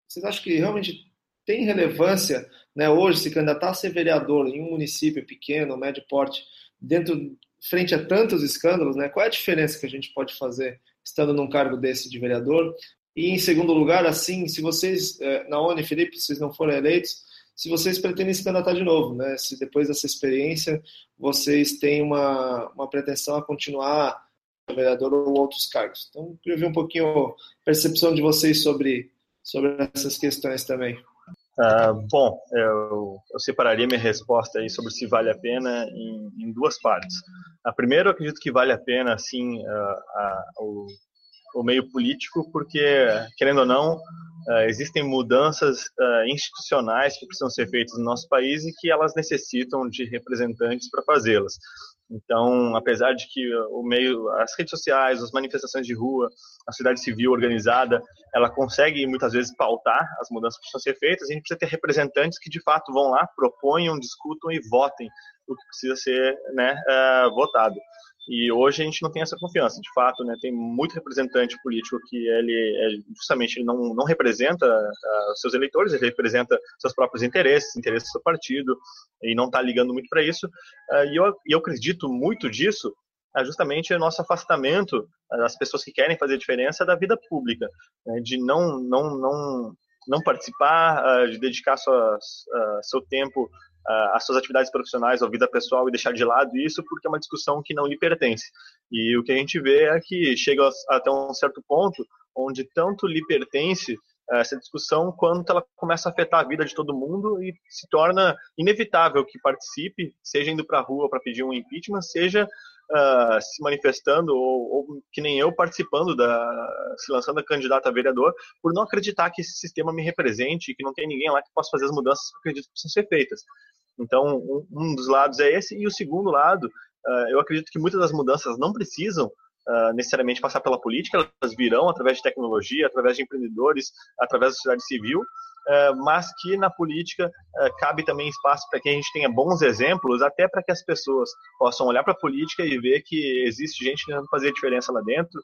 vocês acham que realmente tem relevância, né, hoje se candidatar a ser vereador em um município pequeno, médio porte, dentro frente a tantos escândalos, né, qual é a diferença que a gente pode fazer estando num cargo desse de vereador? E em segundo lugar, assim, se vocês, eh, na ONU, Felipe, se vocês não forem eleitos, se vocês pretendem se candidatar de novo, né? Se depois dessa experiência vocês têm uma, uma pretensão a continuar vereador ou outros cargos. Então, queria ver um pouquinho a percepção de vocês sobre, sobre essas questões também. Uh, bom, eu, eu, separaria minha resposta aí sobre se vale a pena em, em duas partes. A primeira, eu acredito que vale a pena, sim, uh, o, o, meio político, porque, querendo ou não, uh, existem mudanças institucionais que precisam ser feitas no nosso país e que elas necessitam de representantes para fazê-las. Então, apesar de que o meio, as redes sociais, as manifestações de rua, a sociedade civil organizada, ela consegue muitas vezes pautar as mudanças que precisam ser feitas, a gente precisa ter representantes que de fato vão lá, proponham, discutam e votem o que precisa ser né, uh, votado. E hoje a gente não tem essa confiança, de fato, né? Tem muito representante político que ele é, justamente ele não, não representa uh, seus eleitores, ele representa seus próprios interesses, interesses do seu partido, e não está ligando muito para isso. Uh, e eu, eu acredito muito disso é justamente o nosso afastamento das pessoas que querem fazer diferença da vida pública, né? de não, não, não, não participar, de dedicar suas, seu tempo às suas atividades profissionais ou vida pessoal e deixar de lado isso porque é uma discussão que não lhe pertence. E o que a gente vê é que chega até um certo ponto onde tanto lhe pertence essa discussão quanto ela começa a afetar a vida de todo mundo e se torna inevitável que participe, seja indo para a rua para pedir um impeachment, seja uh, se manifestando ou, ou, que nem eu participando da se lançando a candidata a vereador por não acreditar que esse sistema me represente, que não tem ninguém lá que possa fazer as mudanças que eu acredito que precisam ser feitas. Então, um, um dos lados é esse e o segundo lado, uh, eu acredito que muitas das mudanças não precisam uh, necessariamente passar pela política, elas virão através de tecnologia, através de empreendedores, através da sociedade civil, uh, mas que na política uh, cabe também espaço para que a gente tenha bons exemplos, até para que as pessoas possam olhar para a política e ver que existe gente tentando fazer diferença lá dentro,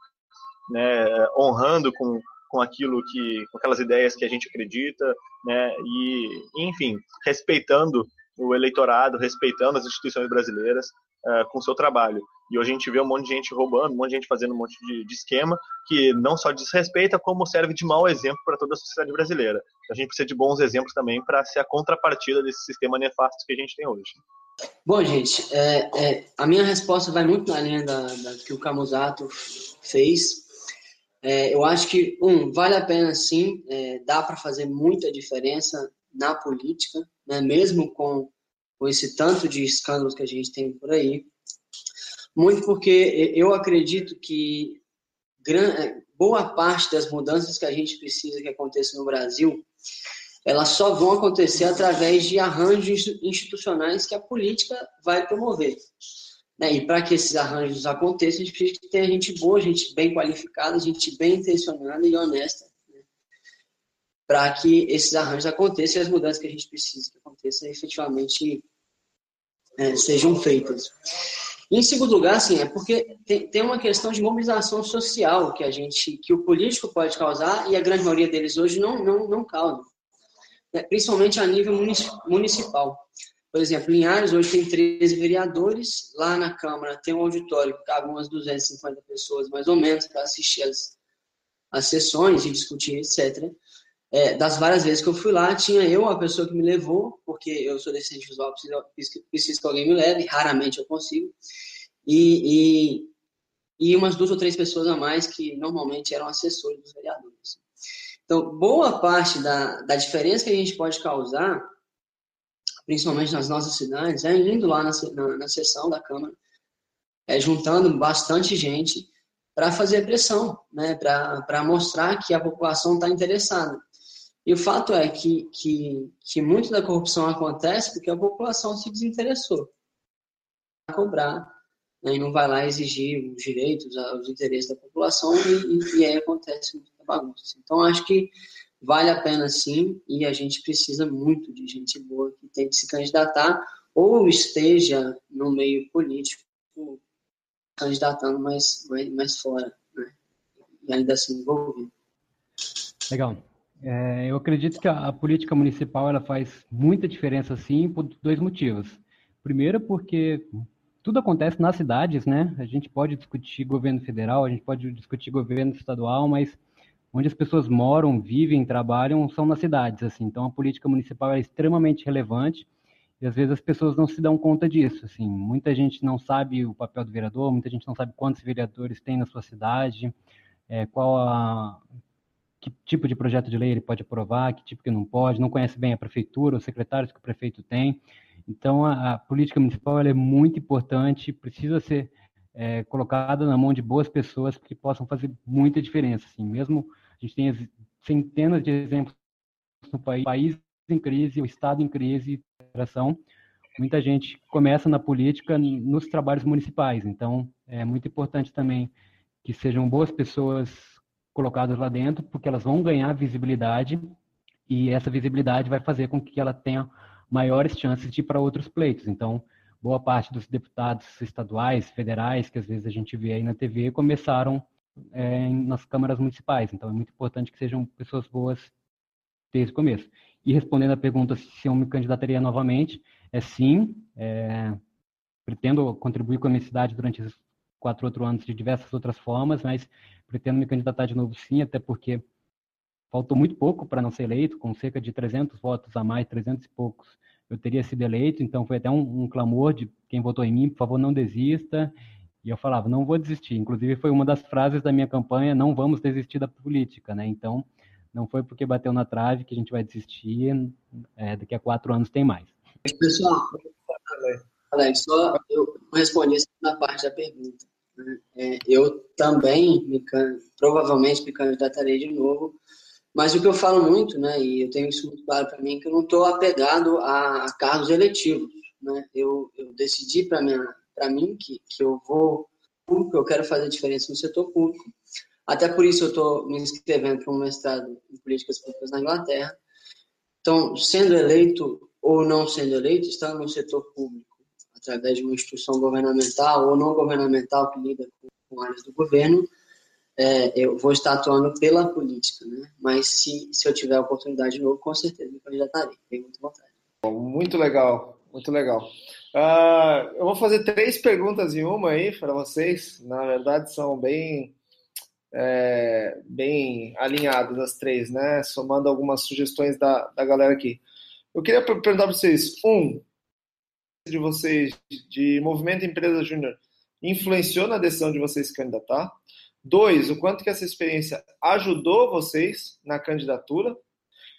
né, honrando com com aquilo que com aquelas ideias que a gente acredita, né, e enfim, respeitando o eleitorado, respeitando as instituições brasileiras uh, com o seu trabalho. E hoje a gente vê um monte de gente roubando, um monte de gente fazendo um monte de, de esquema que não só desrespeita, como serve de mau exemplo para toda a sociedade brasileira. A gente precisa de bons exemplos também para ser a contrapartida desse sistema nefasto que a gente tem hoje. Bom, gente, é, é, a minha resposta vai muito na linha da, da que o Camusato fez. É, eu acho que, um, vale a pena sim, é, dá para fazer muita diferença na política, né, mesmo com, com esse tanto de escândalos que a gente tem por aí. Muito porque eu acredito que boa parte das mudanças que a gente precisa que aconteça no Brasil, elas só vão acontecer através de arranjos institucionais que a política vai promover. Né? E para que esses arranjos aconteçam, a gente precisa ter gente boa, gente bem qualificada, gente bem intencionada e honesta para que esses arranjos aconteçam e as mudanças que a gente precisa que aconteçam efetivamente é, sejam feitas. em segundo lugar, assim, é porque tem, tem uma questão de mobilização social que a gente, que o político pode causar e a grande maioria deles hoje não, não, não causa, né? principalmente a nível municipal. Por exemplo, Linhares hoje tem 13 vereadores, lá na Câmara tem um auditório que cabe umas 250 pessoas, mais ou menos, para assistir as, as sessões e discutir, etc é, das várias vezes que eu fui lá, tinha eu, a pessoa que me levou, porque eu sou deficiente visual, preciso, preciso que alguém me leve, raramente eu consigo, e, e, e umas duas ou três pessoas a mais que normalmente eram assessores dos vereadores. Então, boa parte da, da diferença que a gente pode causar, principalmente nas nossas cidades, é indo lá na, na, na sessão da Câmara, é, juntando bastante gente para fazer pressão, né, para mostrar que a população está interessada. E o fato é que, que, que muito da corrupção acontece porque a população se desinteressou a cobrar né, e não vai lá exigir os direitos, os interesses da população e, e aí acontece muita bagunça. Então, acho que vale a pena sim e a gente precisa muito de gente boa que tente se candidatar ou esteja no meio político candidatando mais, mais, mais fora né, e ainda assim envolvido. Legal. É, eu acredito que a, a, política municipal ela faz muita diferença, sim, por dois motivos. Primeiro, porque tudo acontece nas cidades, né? A gente pode discutir governo federal, a gente pode discutir governo estadual, mas onde as pessoas moram, vivem, trabalham são nas cidades, assim. Então, a política municipal é extremamente relevante e às vezes as pessoas não se dão conta disso, assim. Muita gente não sabe o papel do vereador, muita gente não sabe quantos vereadores tem na sua cidade, é, qual a que tipo de projeto de lei ele pode aprovar, que tipo que não pode, não conhece bem a prefeitura, os secretários que o prefeito tem. Então, a, a política municipal é muito importante, precisa ser é, colocada na mão de boas pessoas que possam fazer muita diferença. Assim. Mesmo a gente tem centenas de exemplos no país, país em crise, o Estado em crise, muita gente começa na política nos trabalhos municipais. Então, é muito importante também que sejam boas pessoas colocadas lá dentro, porque elas vão ganhar visibilidade e essa visibilidade vai fazer com que ela tenha maiores chances de ir para outros pleitos. Então, boa parte dos deputados estaduais, federais, que às vezes a gente vê aí na TV, começaram é, nas câmaras municipais. Então, é muito importante que sejam pessoas boas desde o começo. E respondendo a pergunta se eu me candidataria novamente, é sim. É, pretendo contribuir com a minha cidade durante esses quatro outros anos de diversas outras formas, mas pretendo me candidatar de novo sim, até porque faltou muito pouco para não ser eleito, com cerca de 300 votos a mais, 300 e poucos, eu teria sido eleito, então foi até um, um clamor de quem votou em mim, por favor, não desista, e eu falava, não vou desistir, inclusive foi uma das frases da minha campanha, não vamos desistir da política, né, então não foi porque bateu na trave que a gente vai desistir, é, daqui a quatro anos tem mais. Pessoal, Alex, só eu respondi a segunda parte da pergunta. É, eu também, me, provavelmente, me candidatarei de novo, mas o que eu falo muito, né, e eu tenho isso muito claro para mim, é que eu não estou apegado a, a, cargos eletivos. Né? Eu, eu decidi para mim que, que eu vou público, eu quero fazer diferença no setor público. Até por isso eu estou me inscrevendo para um mestrado em políticas públicas na Inglaterra. Então, sendo eleito ou não sendo eleito, estando no setor público, através de uma instituição governamental ou não governamental que lida com, com áreas do governo, é, eu vou estar atuando pela política, né? Mas se, se eu tiver a oportunidade de novo, com certeza me candidatarei. Tenho muita vontade. Muito legal, muito legal. Uh, eu vou fazer três perguntas em uma aí para vocês. Na verdade, são bem é, bem alinhadas as três, né? Somando algumas sugestões da, da galera aqui. Eu queria perguntar para vocês: um, de vocês de Movimento Empresa Júnior influenciou na decisão de vocês candidatar? Dois, o quanto que essa experiência ajudou vocês na candidatura?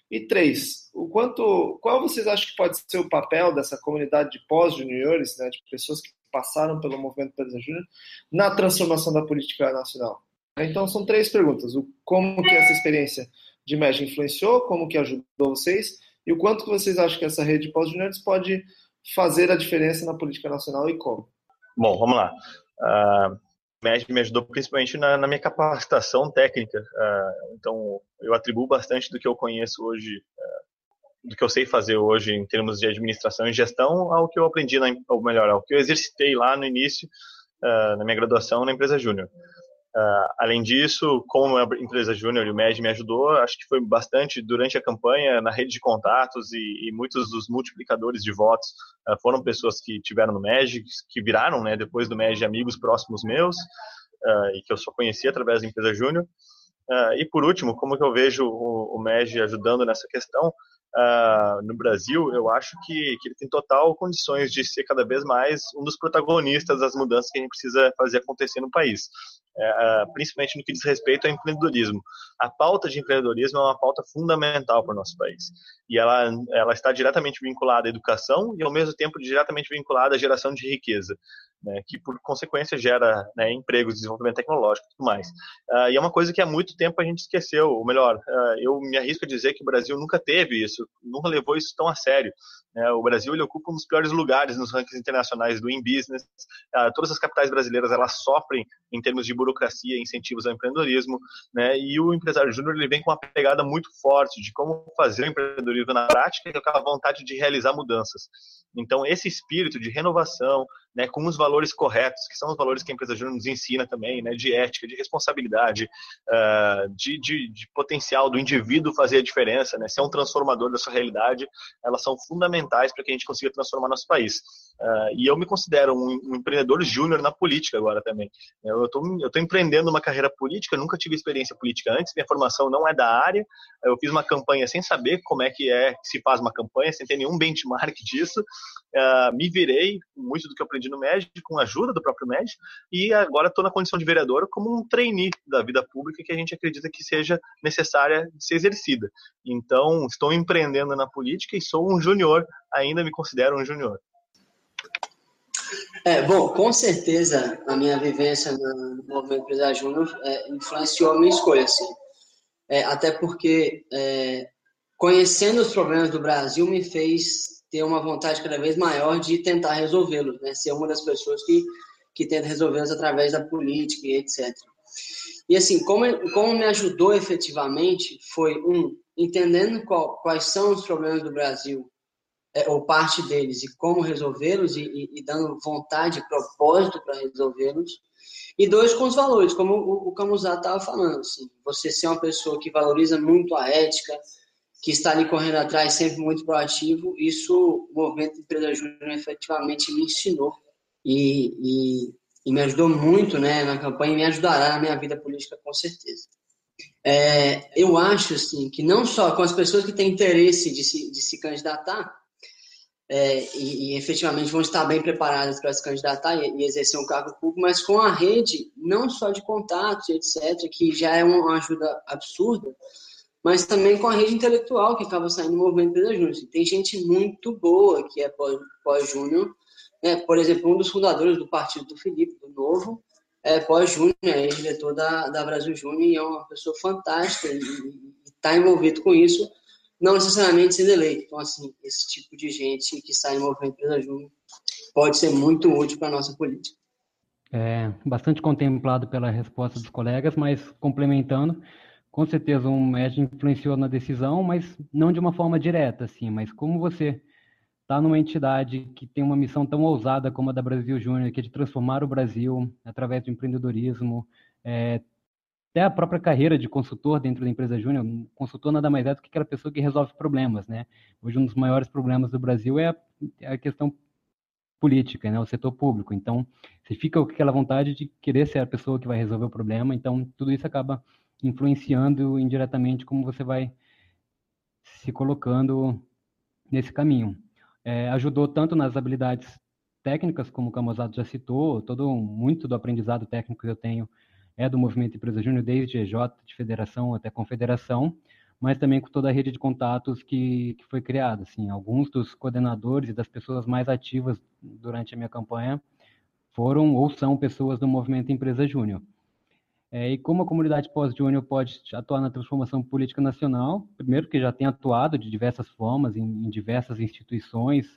E três, o quanto, qual vocês acham que pode ser o papel dessa comunidade de pós-juniores, né, de pessoas que passaram pelo movimento Empresa Júnior, na transformação da política nacional? Então são três perguntas: o como que essa experiência de MEG influenciou, como que ajudou vocês e o quanto que vocês acham que essa rede de pós-juniores pode fazer a diferença na política nacional e como? Bom, vamos lá. Uh, MEG me ajudou principalmente na, na minha capacitação técnica. Uh, então, eu atribuo bastante do que eu conheço hoje, uh, do que eu sei fazer hoje em termos de administração e gestão, ao que eu aprendi, na, ou melhor, ao que eu exercitei lá no início, uh, na minha graduação na empresa júnior. Uh, além disso, como a empresa júnior e o MED me ajudou, acho que foi bastante durante a campanha na rede de contatos e, e muitos dos multiplicadores de votos uh, foram pessoas que tiveram no MED, que viraram, né, depois do MED, amigos próximos meus uh, e que eu só conhecia através da empresa júnior. e por último, como que eu vejo o, o MED ajudando nessa questão? Uh, no Brasil, eu acho que, que ele tem total condições de ser cada vez mais um dos protagonistas das mudanças que a gente precisa fazer acontecer no país. É, principalmente no que diz respeito ao empreendedorismo. A pauta de empreendedorismo é uma pauta fundamental para o nosso país. E ela, ela está diretamente vinculada à educação e, ao mesmo tempo, diretamente vinculada à geração de riqueza, né, que, por consequência, gera né, empregos, desenvolvimento tecnológico e tudo mais. Uh, e é uma coisa que há muito tempo a gente esqueceu, ou melhor, uh, eu me arrisco a dizer que o Brasil nunca teve isso, nunca levou isso tão a sério. Né? O Brasil ele ocupa um dos piores lugares nos rankings internacionais do In Business. Uh, todas as capitais brasileiras elas sofrem em termos de burocracia, incentivos ao empreendedorismo, né? E o empresário júnior ele vem com uma pegada muito forte de como fazer o empreendedorismo na prática e com aquela vontade de realizar mudanças. Então, esse espírito de renovação, né, com os valores corretos, que são os valores que a empresa júnior nos ensina também, né, de ética, de responsabilidade, uh, de, de, de, potencial do indivíduo fazer a diferença, né, ser um transformador da sua realidade, elas são fundamentais para que a gente consiga transformar nosso país. Uh, e eu me considero um, um empreendedor júnior na política agora também. Eu estou empreendendo uma carreira política, nunca tive experiência política antes, minha formação não é da área, eu fiz uma campanha sem saber como é que é que se faz uma campanha, sem ter nenhum benchmark (laughs) disso, uh, me virei muito do que eu aprendi no MED, com a ajuda do próprio MED, e agora estou na condição de vereador como um trainee da vida pública que a gente acredita que seja necessária de ser exercida. Então, estou empreendendo na política e sou um júnior, ainda me considero um júnior. É, bom, com certeza a minha vivência no movimento empresário júnior é, influenciou a minha escolha, assim. É, até porque é, conhecendo os problemas do Brasil me fez ter uma vontade cada vez maior de tentar resolvê-los, né? Ser uma das pessoas que, que tenta resolvê-los através da política e etc. E assim, como, como me ajudou efetivamente foi, um, entendendo qual, quais são os problemas do Brasil é, ou parte deles e como resolvê-los e, e, e, dando vontade e propósito para resolvê-los. E dois, com os valores, como o, o Camusato estava falando. Assim, você ser uma pessoa que valoriza muito a ética, que está ali correndo atrás, sempre muito proativo, isso o movimento Empresa Júnior efetivamente me ensinou. E, e, e me ajudou muito né, na campanha e me ajudará na minha vida política, com certeza. É, eu acho assim, que não só com as pessoas que têm interesse de se, de se candidatar, é, e, e, efetivamente vão estar bem preparadas para se candidatar e, e, exercer um cargo público, mas com a rede, não só de contatos, etc., que já é uma ajuda absurda, mas também com a rede intelectual que acaba saindo do movimento Empresa Júnior. Tem gente muito boa que é pós-júnior, né? por exemplo, um dos fundadores do partido do Felipe, do Novo, é pós-júnior, é diretor da, da Brasil Júnior e é uma pessoa fantástica e está envolvido com isso, não necessariamente sendo eleito. Então, assim, esse tipo de gente que sai no movimento Empresa Júnior pode ser muito útil para a nossa política. É, bastante contemplado pela resposta dos colegas, mas complementando, com certeza um médico influenciou na decisão, mas não de uma forma direta, assim, mas como você está numa entidade que tem uma missão tão ousada como a da Brasil Júnior, que é de transformar o Brasil através do empreendedorismo, é, até a própria carreira de consultor dentro da empresa Júnior, consultor nada mais é do que aquela pessoa que resolve problemas, né? Hoje um dos maiores problemas do Brasil é a, é a questão política, né? O setor público. Então, você fica com aquela vontade de querer ser a pessoa que vai resolver o problema. Então, tudo isso acaba influenciando indiretamente como você vai se colocando nesse caminho é, ajudou tanto nas habilidades técnicas, como o Camozato já citou, todo muito do aprendizado técnico que eu tenho é do movimento Empresa Júnior, desde EJ, de federação até confederação, mas também com toda a rede de contatos que, que foi criada. Assim, alguns dos coordenadores e das pessoas mais ativas durante a minha campanha foram ou são pessoas do movimento Empresa Júnior. É, e como a comunidade pós-júnior pode atuar na transformação política nacional? Primeiro, que já tem atuado de diversas formas em, em, diversas instituições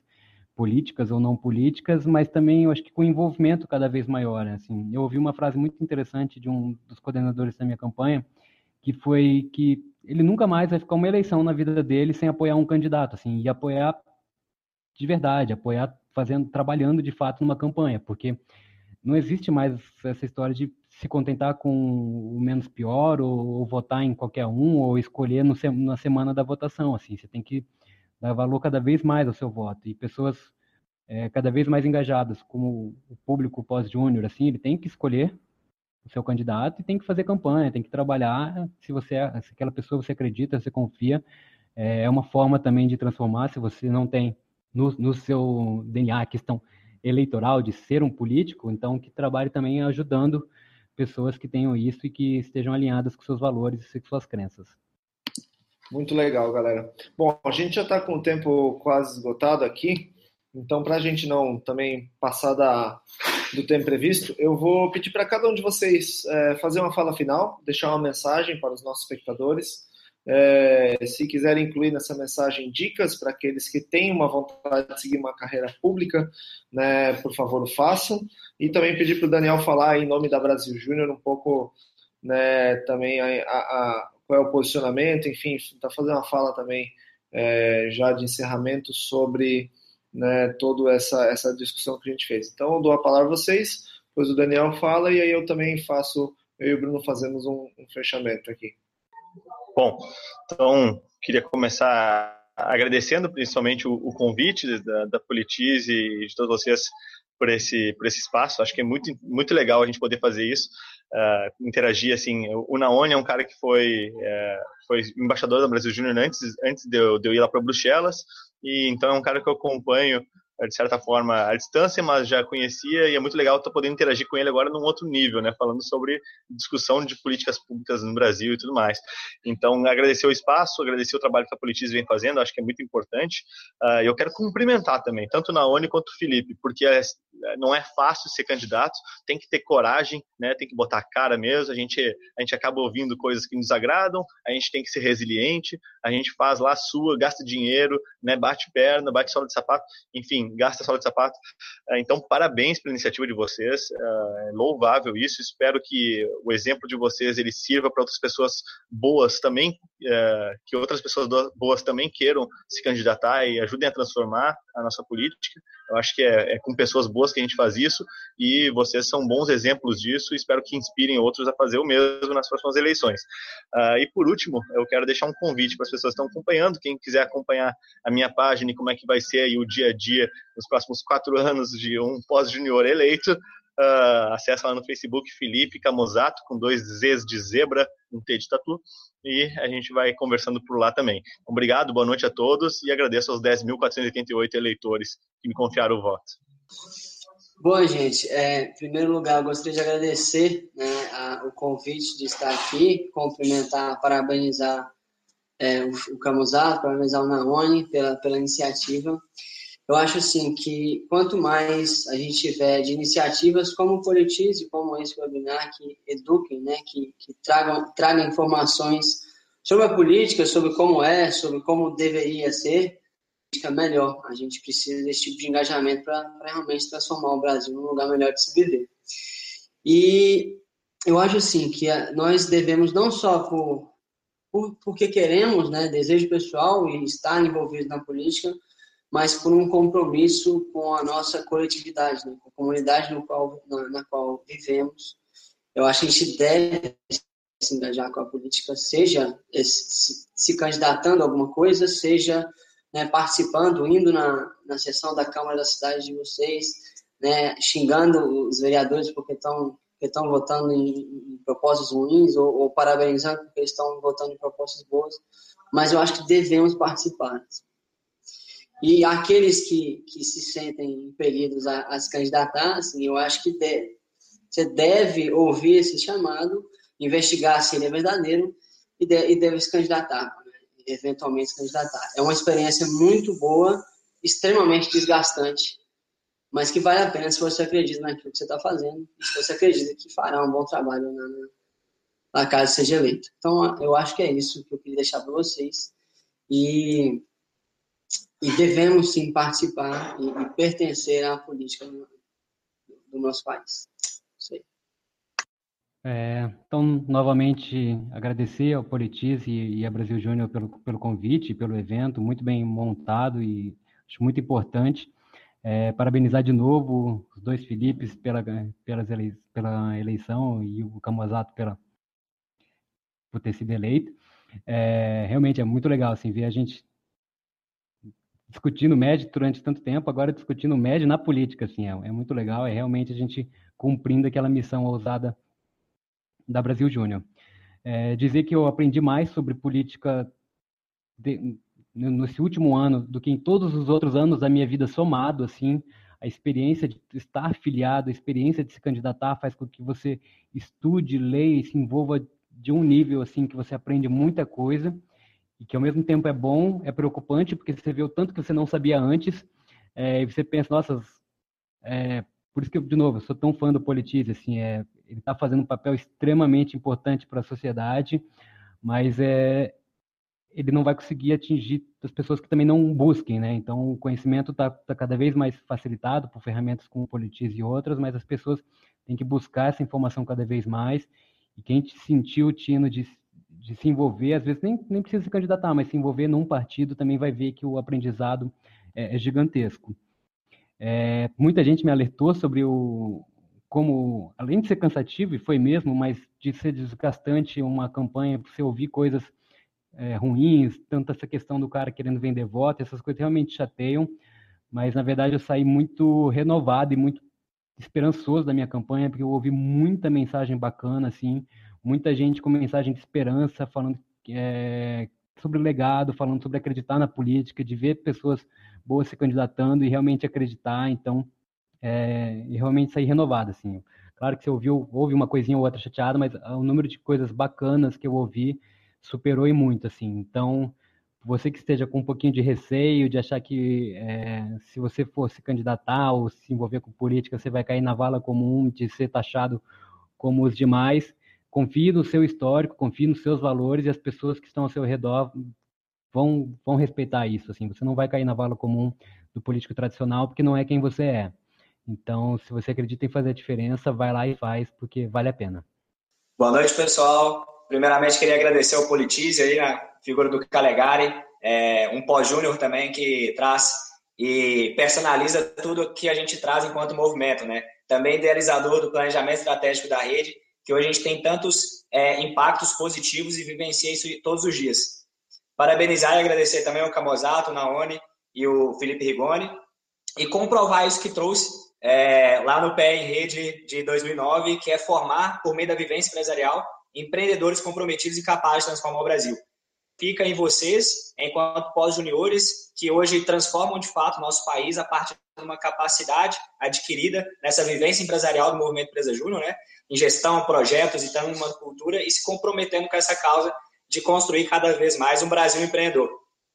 políticas ou não políticas, mas também eu acho que com envolvimento cada vez maior. Né? Assim, eu ouvi uma frase muito interessante de um dos coordenadores da minha campanha, que foi que ele nunca mais vai ficar uma eleição na vida dele sem apoiar um candidato, assim, e apoiar de verdade, apoiar fazendo, trabalhando de fato numa campanha, porque não existe mais essa história de se contentar com o menos pior ou, ou votar em qualquer um ou escolher no, na semana da votação. Assim, você tem que dar valor cada vez mais ao seu voto e pessoas é, cada vez mais engajadas, como o público pós-júnior, assim, ele tem que escolher o seu candidato e tem que fazer campanha, tem que trabalhar. Se você, se aquela pessoa você acredita, você confia, é, é uma forma também de transformar. Se você não tem no, no seu DNA a questão eleitoral de ser um político, então que trabalhe também ajudando pessoas que tenham isso e que estejam alinhadas com seus valores e com suas crenças. Muito legal, galera. Bom, a gente já está com o tempo quase esgotado aqui, então para a gente não também passar da, do tempo previsto, eu vou pedir para cada um de vocês é, fazer uma fala final, deixar uma mensagem para os nossos espectadores. É, se quiserem incluir nessa mensagem dicas para aqueles que têm uma vontade de seguir uma carreira pública, né, por favor, façam. E também pedir para o Daniel falar em nome da Brasil Júnior um pouco né, também a, a, qual é o posicionamento, enfim, está fazendo uma fala também é, já de encerramento sobre né, toda essa, essa discussão que a gente fez. Então, eu dou a palavra a vocês, depois o Daniel fala e aí eu também faço, eu e o Bruno fazemos um, um fechamento aqui. Bom, então queria começar agradecendo principalmente o, o convite da, da Politize e de todos vocês por esse por esse espaço. Acho que é muito muito legal a gente poder fazer isso, uh, interagir assim. O Naone é um cara que foi uh, foi embaixador da Brasil Júnior antes antes de eu, de eu ir lá para Bruxelas e então é um cara que eu acompanho de certa forma, à distância, mas já conhecia e é muito legal estar podendo interagir com ele agora num outro nível, né, falando sobre discussão de políticas públicas no Brasil e tudo mais. Então, agradecer o espaço, agradecer o trabalho que a Politize vem fazendo, acho que é muito importante. Uh, eu quero cumprimentar também, tanto na ONU quanto o Felipe, porque é, não é fácil ser candidato, tem que ter coragem, né, tem que botar a cara mesmo, a gente, a gente acaba ouvindo coisas que nos agradam, a gente tem que ser resiliente, a gente faz lá a sua, gasta dinheiro, né, bate perna, bate sola de sapato, enfim, gasta sola de sapato. É, então, parabéns pela iniciativa de vocês, é, é louvável isso. Espero que o exemplo de vocês ele sirva para outras pessoas boas também, é, que outras pessoas boas também queiram se candidatar e ajudem a transformar a nossa política. Eu acho que é, é com pessoas boas que a gente faz isso e vocês são bons exemplos disso. Espero que inspirem outros a fazer o mesmo nas próximas eleições. Uh, e por último, eu quero deixar um convite para as pessoas que estão acompanhando, quem quiser acompanhar a minha página e como é que vai ser aí o dia a dia nos próximos quatro anos de um pós-junior eleito. Uh, acessa lá no Facebook Felipe Camozato, com dois Zs de zebra, um T de tatu, e a gente vai conversando por lá também. Obrigado, boa noite a todos e agradeço aos 10.488 eleitores que me confiaram o voto. Bom, gente, é, em primeiro lugar, eu gostaria de agradecer né, a, o convite de estar aqui, cumprimentar, parabenizar é, o, o Camusato, parabenizar o Naone pela, pela iniciativa. Eu acho assim que quanto mais a gente tiver de iniciativas como o Politize, como esse webinar, que eduquem, né, que, que tragam, tragam informações sobre a política, sobre como é, sobre como deveria ser, melhor. A gente precisa desse tipo de engajamento para realmente transformar o Brasil num lugar melhor de se viver. E eu acho assim que nós devemos não só por, por porque queremos, né, desejo pessoal e estar envolvidos na política, mas por um compromisso com a nossa coletividade, né, com a comunidade no qual, na, na qual vivemos. Eu acho que a gente deve se engajar com a política, seja se, candidatando a alguma coisa, seja né, participando, indo na, na sessão da Câmara da cidade de vocês, né, xingando os vereadores porque estão porque estão votando em, em propostas ruins ou, ou, parabenizando porque estão votando em propostas boas, mas eu acho que devemos participar. E aqueles que, que se sentem impelidos a, a se candidatar, assim, eu acho que deve, você deve ouvir esse chamado, investigar se ele é verdadeiro e, de, e deve se candidatar eventualmente se candidatar. É uma experiência muito boa, extremamente desgastante, mas que vale a pena se você acredita naquilo que você está fazendo se você acredita que fará um bom trabalho na, na caso seja eleito. Então, eu acho que é isso que eu queria deixar para vocês. E, e, devemos sim participar e, e pertencer à política do, do nosso país. Isso aí. É, então, novamente, agradecer ao Politize e, e a Brasil Júnior pelo, pelo convite, pelo evento, muito bem montado e acho muito importante. É, parabenizar de novo os dois Filipes pela, pela eleição e o Camozato pela, por ter sido eleito. É, realmente é muito legal assim, ver a gente discutindo MED durante tanto tempo, agora discutindo MED na política. Assim, é, é muito legal, é realmente a gente cumprindo aquela missão ousada da Brasil Júnior. É, dizer que eu aprendi mais sobre política de, nesse último ano do que em todos os outros anos da minha vida somado, assim, a experiência de estar filiado, a experiência de se candidatar faz com que você estude, leia e se envolva de um nível assim que você aprende muita coisa e que ao mesmo tempo é bom, é preocupante porque você vê o tanto que você não sabia antes é, e você pensa, nossa, é, por isso que de novo eu sou tão fã do Politize, assim, é, ele está fazendo um papel extremamente importante para a sociedade, mas é, ele não vai conseguir atingir as pessoas que também não busquem, né? Então, o conhecimento está tá cada vez mais facilitado por ferramentas como o Politiz e outras, mas as pessoas têm que buscar essa informação cada vez mais. E quem sentiu o tino de, de se envolver, às vezes nem, nem precisa se candidatar, mas se envolver num partido também vai ver que o aprendizado é, é gigantesco. É, muita gente me alertou sobre o, como, além de ser cansativo, e foi mesmo, mas de ser desgastante uma campanha, você ouvir coisas é, ruins, tanto essa questão do cara querendo vender voto, essas coisas realmente chateiam, mas na verdade eu saí muito renovado e muito esperançoso da minha campanha, porque eu ouvi muita mensagem bacana, assim, muita gente com mensagem de esperança, falando é, sobre o legado, falando sobre acreditar na política, de ver pessoas boas se candidatando e realmente acreditar, então é, e realmente sair renovado, assim. Claro que você ouviu, ouve uma coisinha ou outra chateada, mas o número de coisas bacanas que eu ouvi superou e muito, assim. Então, você que esteja com um pouquinho de receio, de achar que é, se você for se candidatar ou se envolver com política, você vai cair na vala comum de ser taxado como os demais, confie no seu histórico, confie nos seus valores e as pessoas que estão ao seu redor vão, vão respeitar isso, assim. Você não vai cair na vala comum do político tradicional porque não é quem você é. Então, se você acredita em fazer a diferença, vai lá e faz, porque vale a pena. Boa noite, pessoal. Primeiramente, queria agradecer ao Politize aí, a figura do Calegari, é, um pós-júnior também que traz e personaliza tudo que a gente traz enquanto movimento, né? Também idealizador do planejamento estratégico da rede, que hoje a gente tem tantos é, impactos positivos e vivencia isso todos os dias. Parabenizar e agradecer também ao Camozato, Naone e o Felipe Rigoni, e comprovar isso que trouxe é, lá no Pé em Rede de 2009, que é formar, por meio da vivência empresarial, empreendedores comprometidos e capazes de transformar o Brasil. Fica em vocês, enquanto pós-juniores, que hoje transformam de fato o nosso país a partir de uma capacidade adquirida nessa vivência empresarial do movimento Empresa Júnior, né? em gestão, projetos e também uma cultura, e se comprometendo com essa causa de construir cada vez mais um Brasil empreendedor.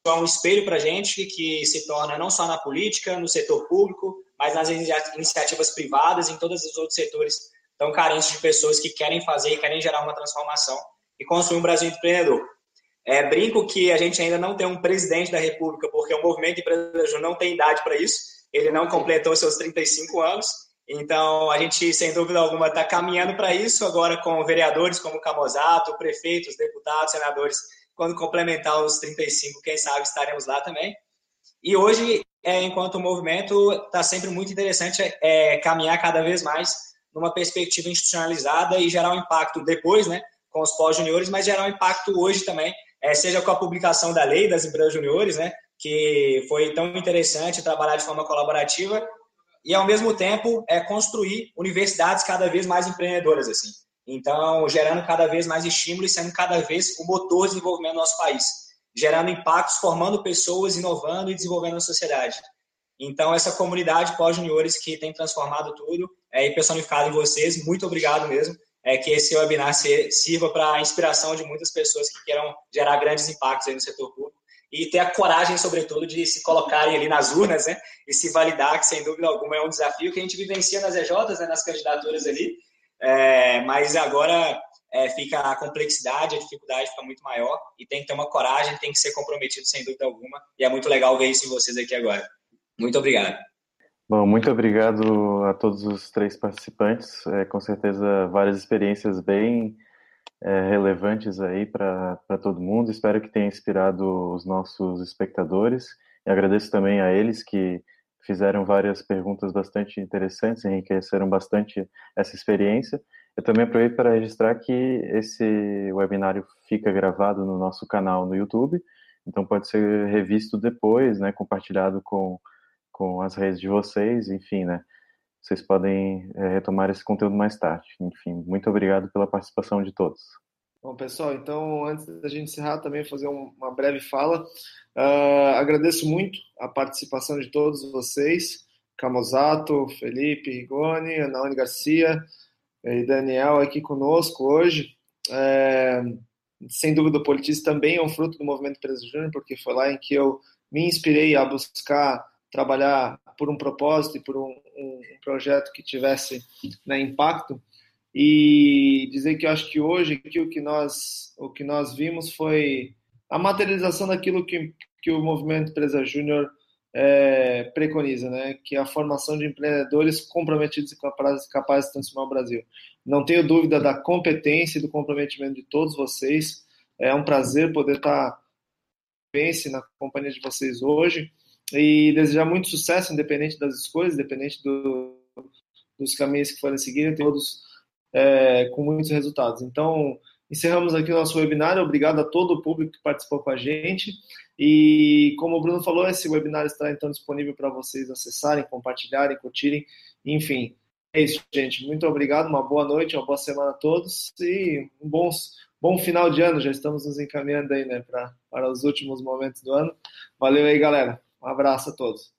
É um espelho para a gente que se torna não só na política, no setor público, mas nas iniciativas privadas, em todos os outros setores tão carentes de pessoas que querem fazer e querem gerar uma transformação e construir um Brasil empreendedor. É, brinco que a gente ainda não tem um presidente da República, porque o movimento empreendedor não tem idade para isso, ele não completou seus 35 anos, então a gente, sem dúvida alguma, está caminhando para isso agora com vereadores como Camozato, prefeitos, deputados, senadores, quando complementar os 35, quem sabe estaremos lá também. E hoje, é, enquanto movimento, está sempre muito interessante é, caminhar cada vez mais numa perspectiva institucionalizada e gerar um impacto depois, né, com os pós-juniores, mas gerar um impacto hoje também, é, seja com a publicação da lei das empresas juniores, né, que foi tão interessante trabalhar de forma colaborativa e ao mesmo tempo é construir universidades cada vez mais empreendedoras assim. Então, gerando cada vez mais estímulo e sendo cada vez o motor de desenvolvimento do nosso país, gerando impactos, formando pessoas, inovando e desenvolvendo a sociedade. Então, essa comunidade pós-juniores que tem transformado tudo é, e personificado em vocês, muito obrigado mesmo. É, que esse webinar sirva para a inspiração de muitas pessoas que queiram gerar grandes impactos no setor público e ter a coragem, sobretudo, de se colocarem ali nas urnas né, e se validar, que sem dúvida alguma é um desafio que a gente vivencia nas EJs, né, nas candidaturas ali, é, mas agora é, fica a complexidade, a dificuldade fica muito maior e tem que ter uma coragem, tem que ser comprometido sem dúvida alguma e é muito legal ver isso em vocês aqui agora. Muito obrigado. Bom, muito obrigado a todos os três participantes. É, com certeza, várias experiências bem é, relevantes aí para todo mundo. Espero que tenha inspirado os nossos espectadores. E agradeço também a eles que fizeram várias perguntas bastante interessantes, enriqueceram bastante essa experiência. Eu também aproveito para registrar que esse webinário fica gravado no nosso canal no YouTube, então pode ser revisto depois, né, compartilhado com com as redes de vocês, enfim, né? Vocês podem é, retomar esse conteúdo mais tarde. Enfim, muito obrigado pela participação de todos. Bom, pessoal, então antes da gente encerrar, também fazer uma breve fala. Uh, agradeço muito a participação de todos vocês, Camozato, Felipe Rigoni, Anaone Garcia e Daniel aqui conosco hoje. É, sem dúvida, o Politice também é um fruto do movimento Empresa Júnior, porque foi lá em que eu me inspirei a buscar trabalhar por um propósito e por um, um, projeto que tivesse né, impacto e dizer que eu acho que hoje aqui o que nós o que nós vimos foi a materialização daquilo que, que o movimento Empresa Júnior é, preconiza, né? que é a formação de empreendedores comprometidos e capazes, capazes de transformar o Brasil. Não tenho dúvida da competência e do comprometimento de todos vocês. É um prazer poder estar na companhia de vocês hoje e desejar muito sucesso, independente das escolhas, independente do, dos caminhos que forem seguir, todos é, com muitos resultados. Então, encerramos aqui o nosso webinar. Obrigado a todo o público que participou com a gente. E, como o Bruno falou, esse webinar estará então disponível para vocês acessarem, compartilharem, curtirem. Enfim, é isso, gente. Muito obrigado, uma boa noite, uma boa semana a todos e um bom, bom final de ano. Já estamos nos encaminhando aí, né, pra, para os últimos momentos do ano. Valeu aí, galera. Um abraço a todos.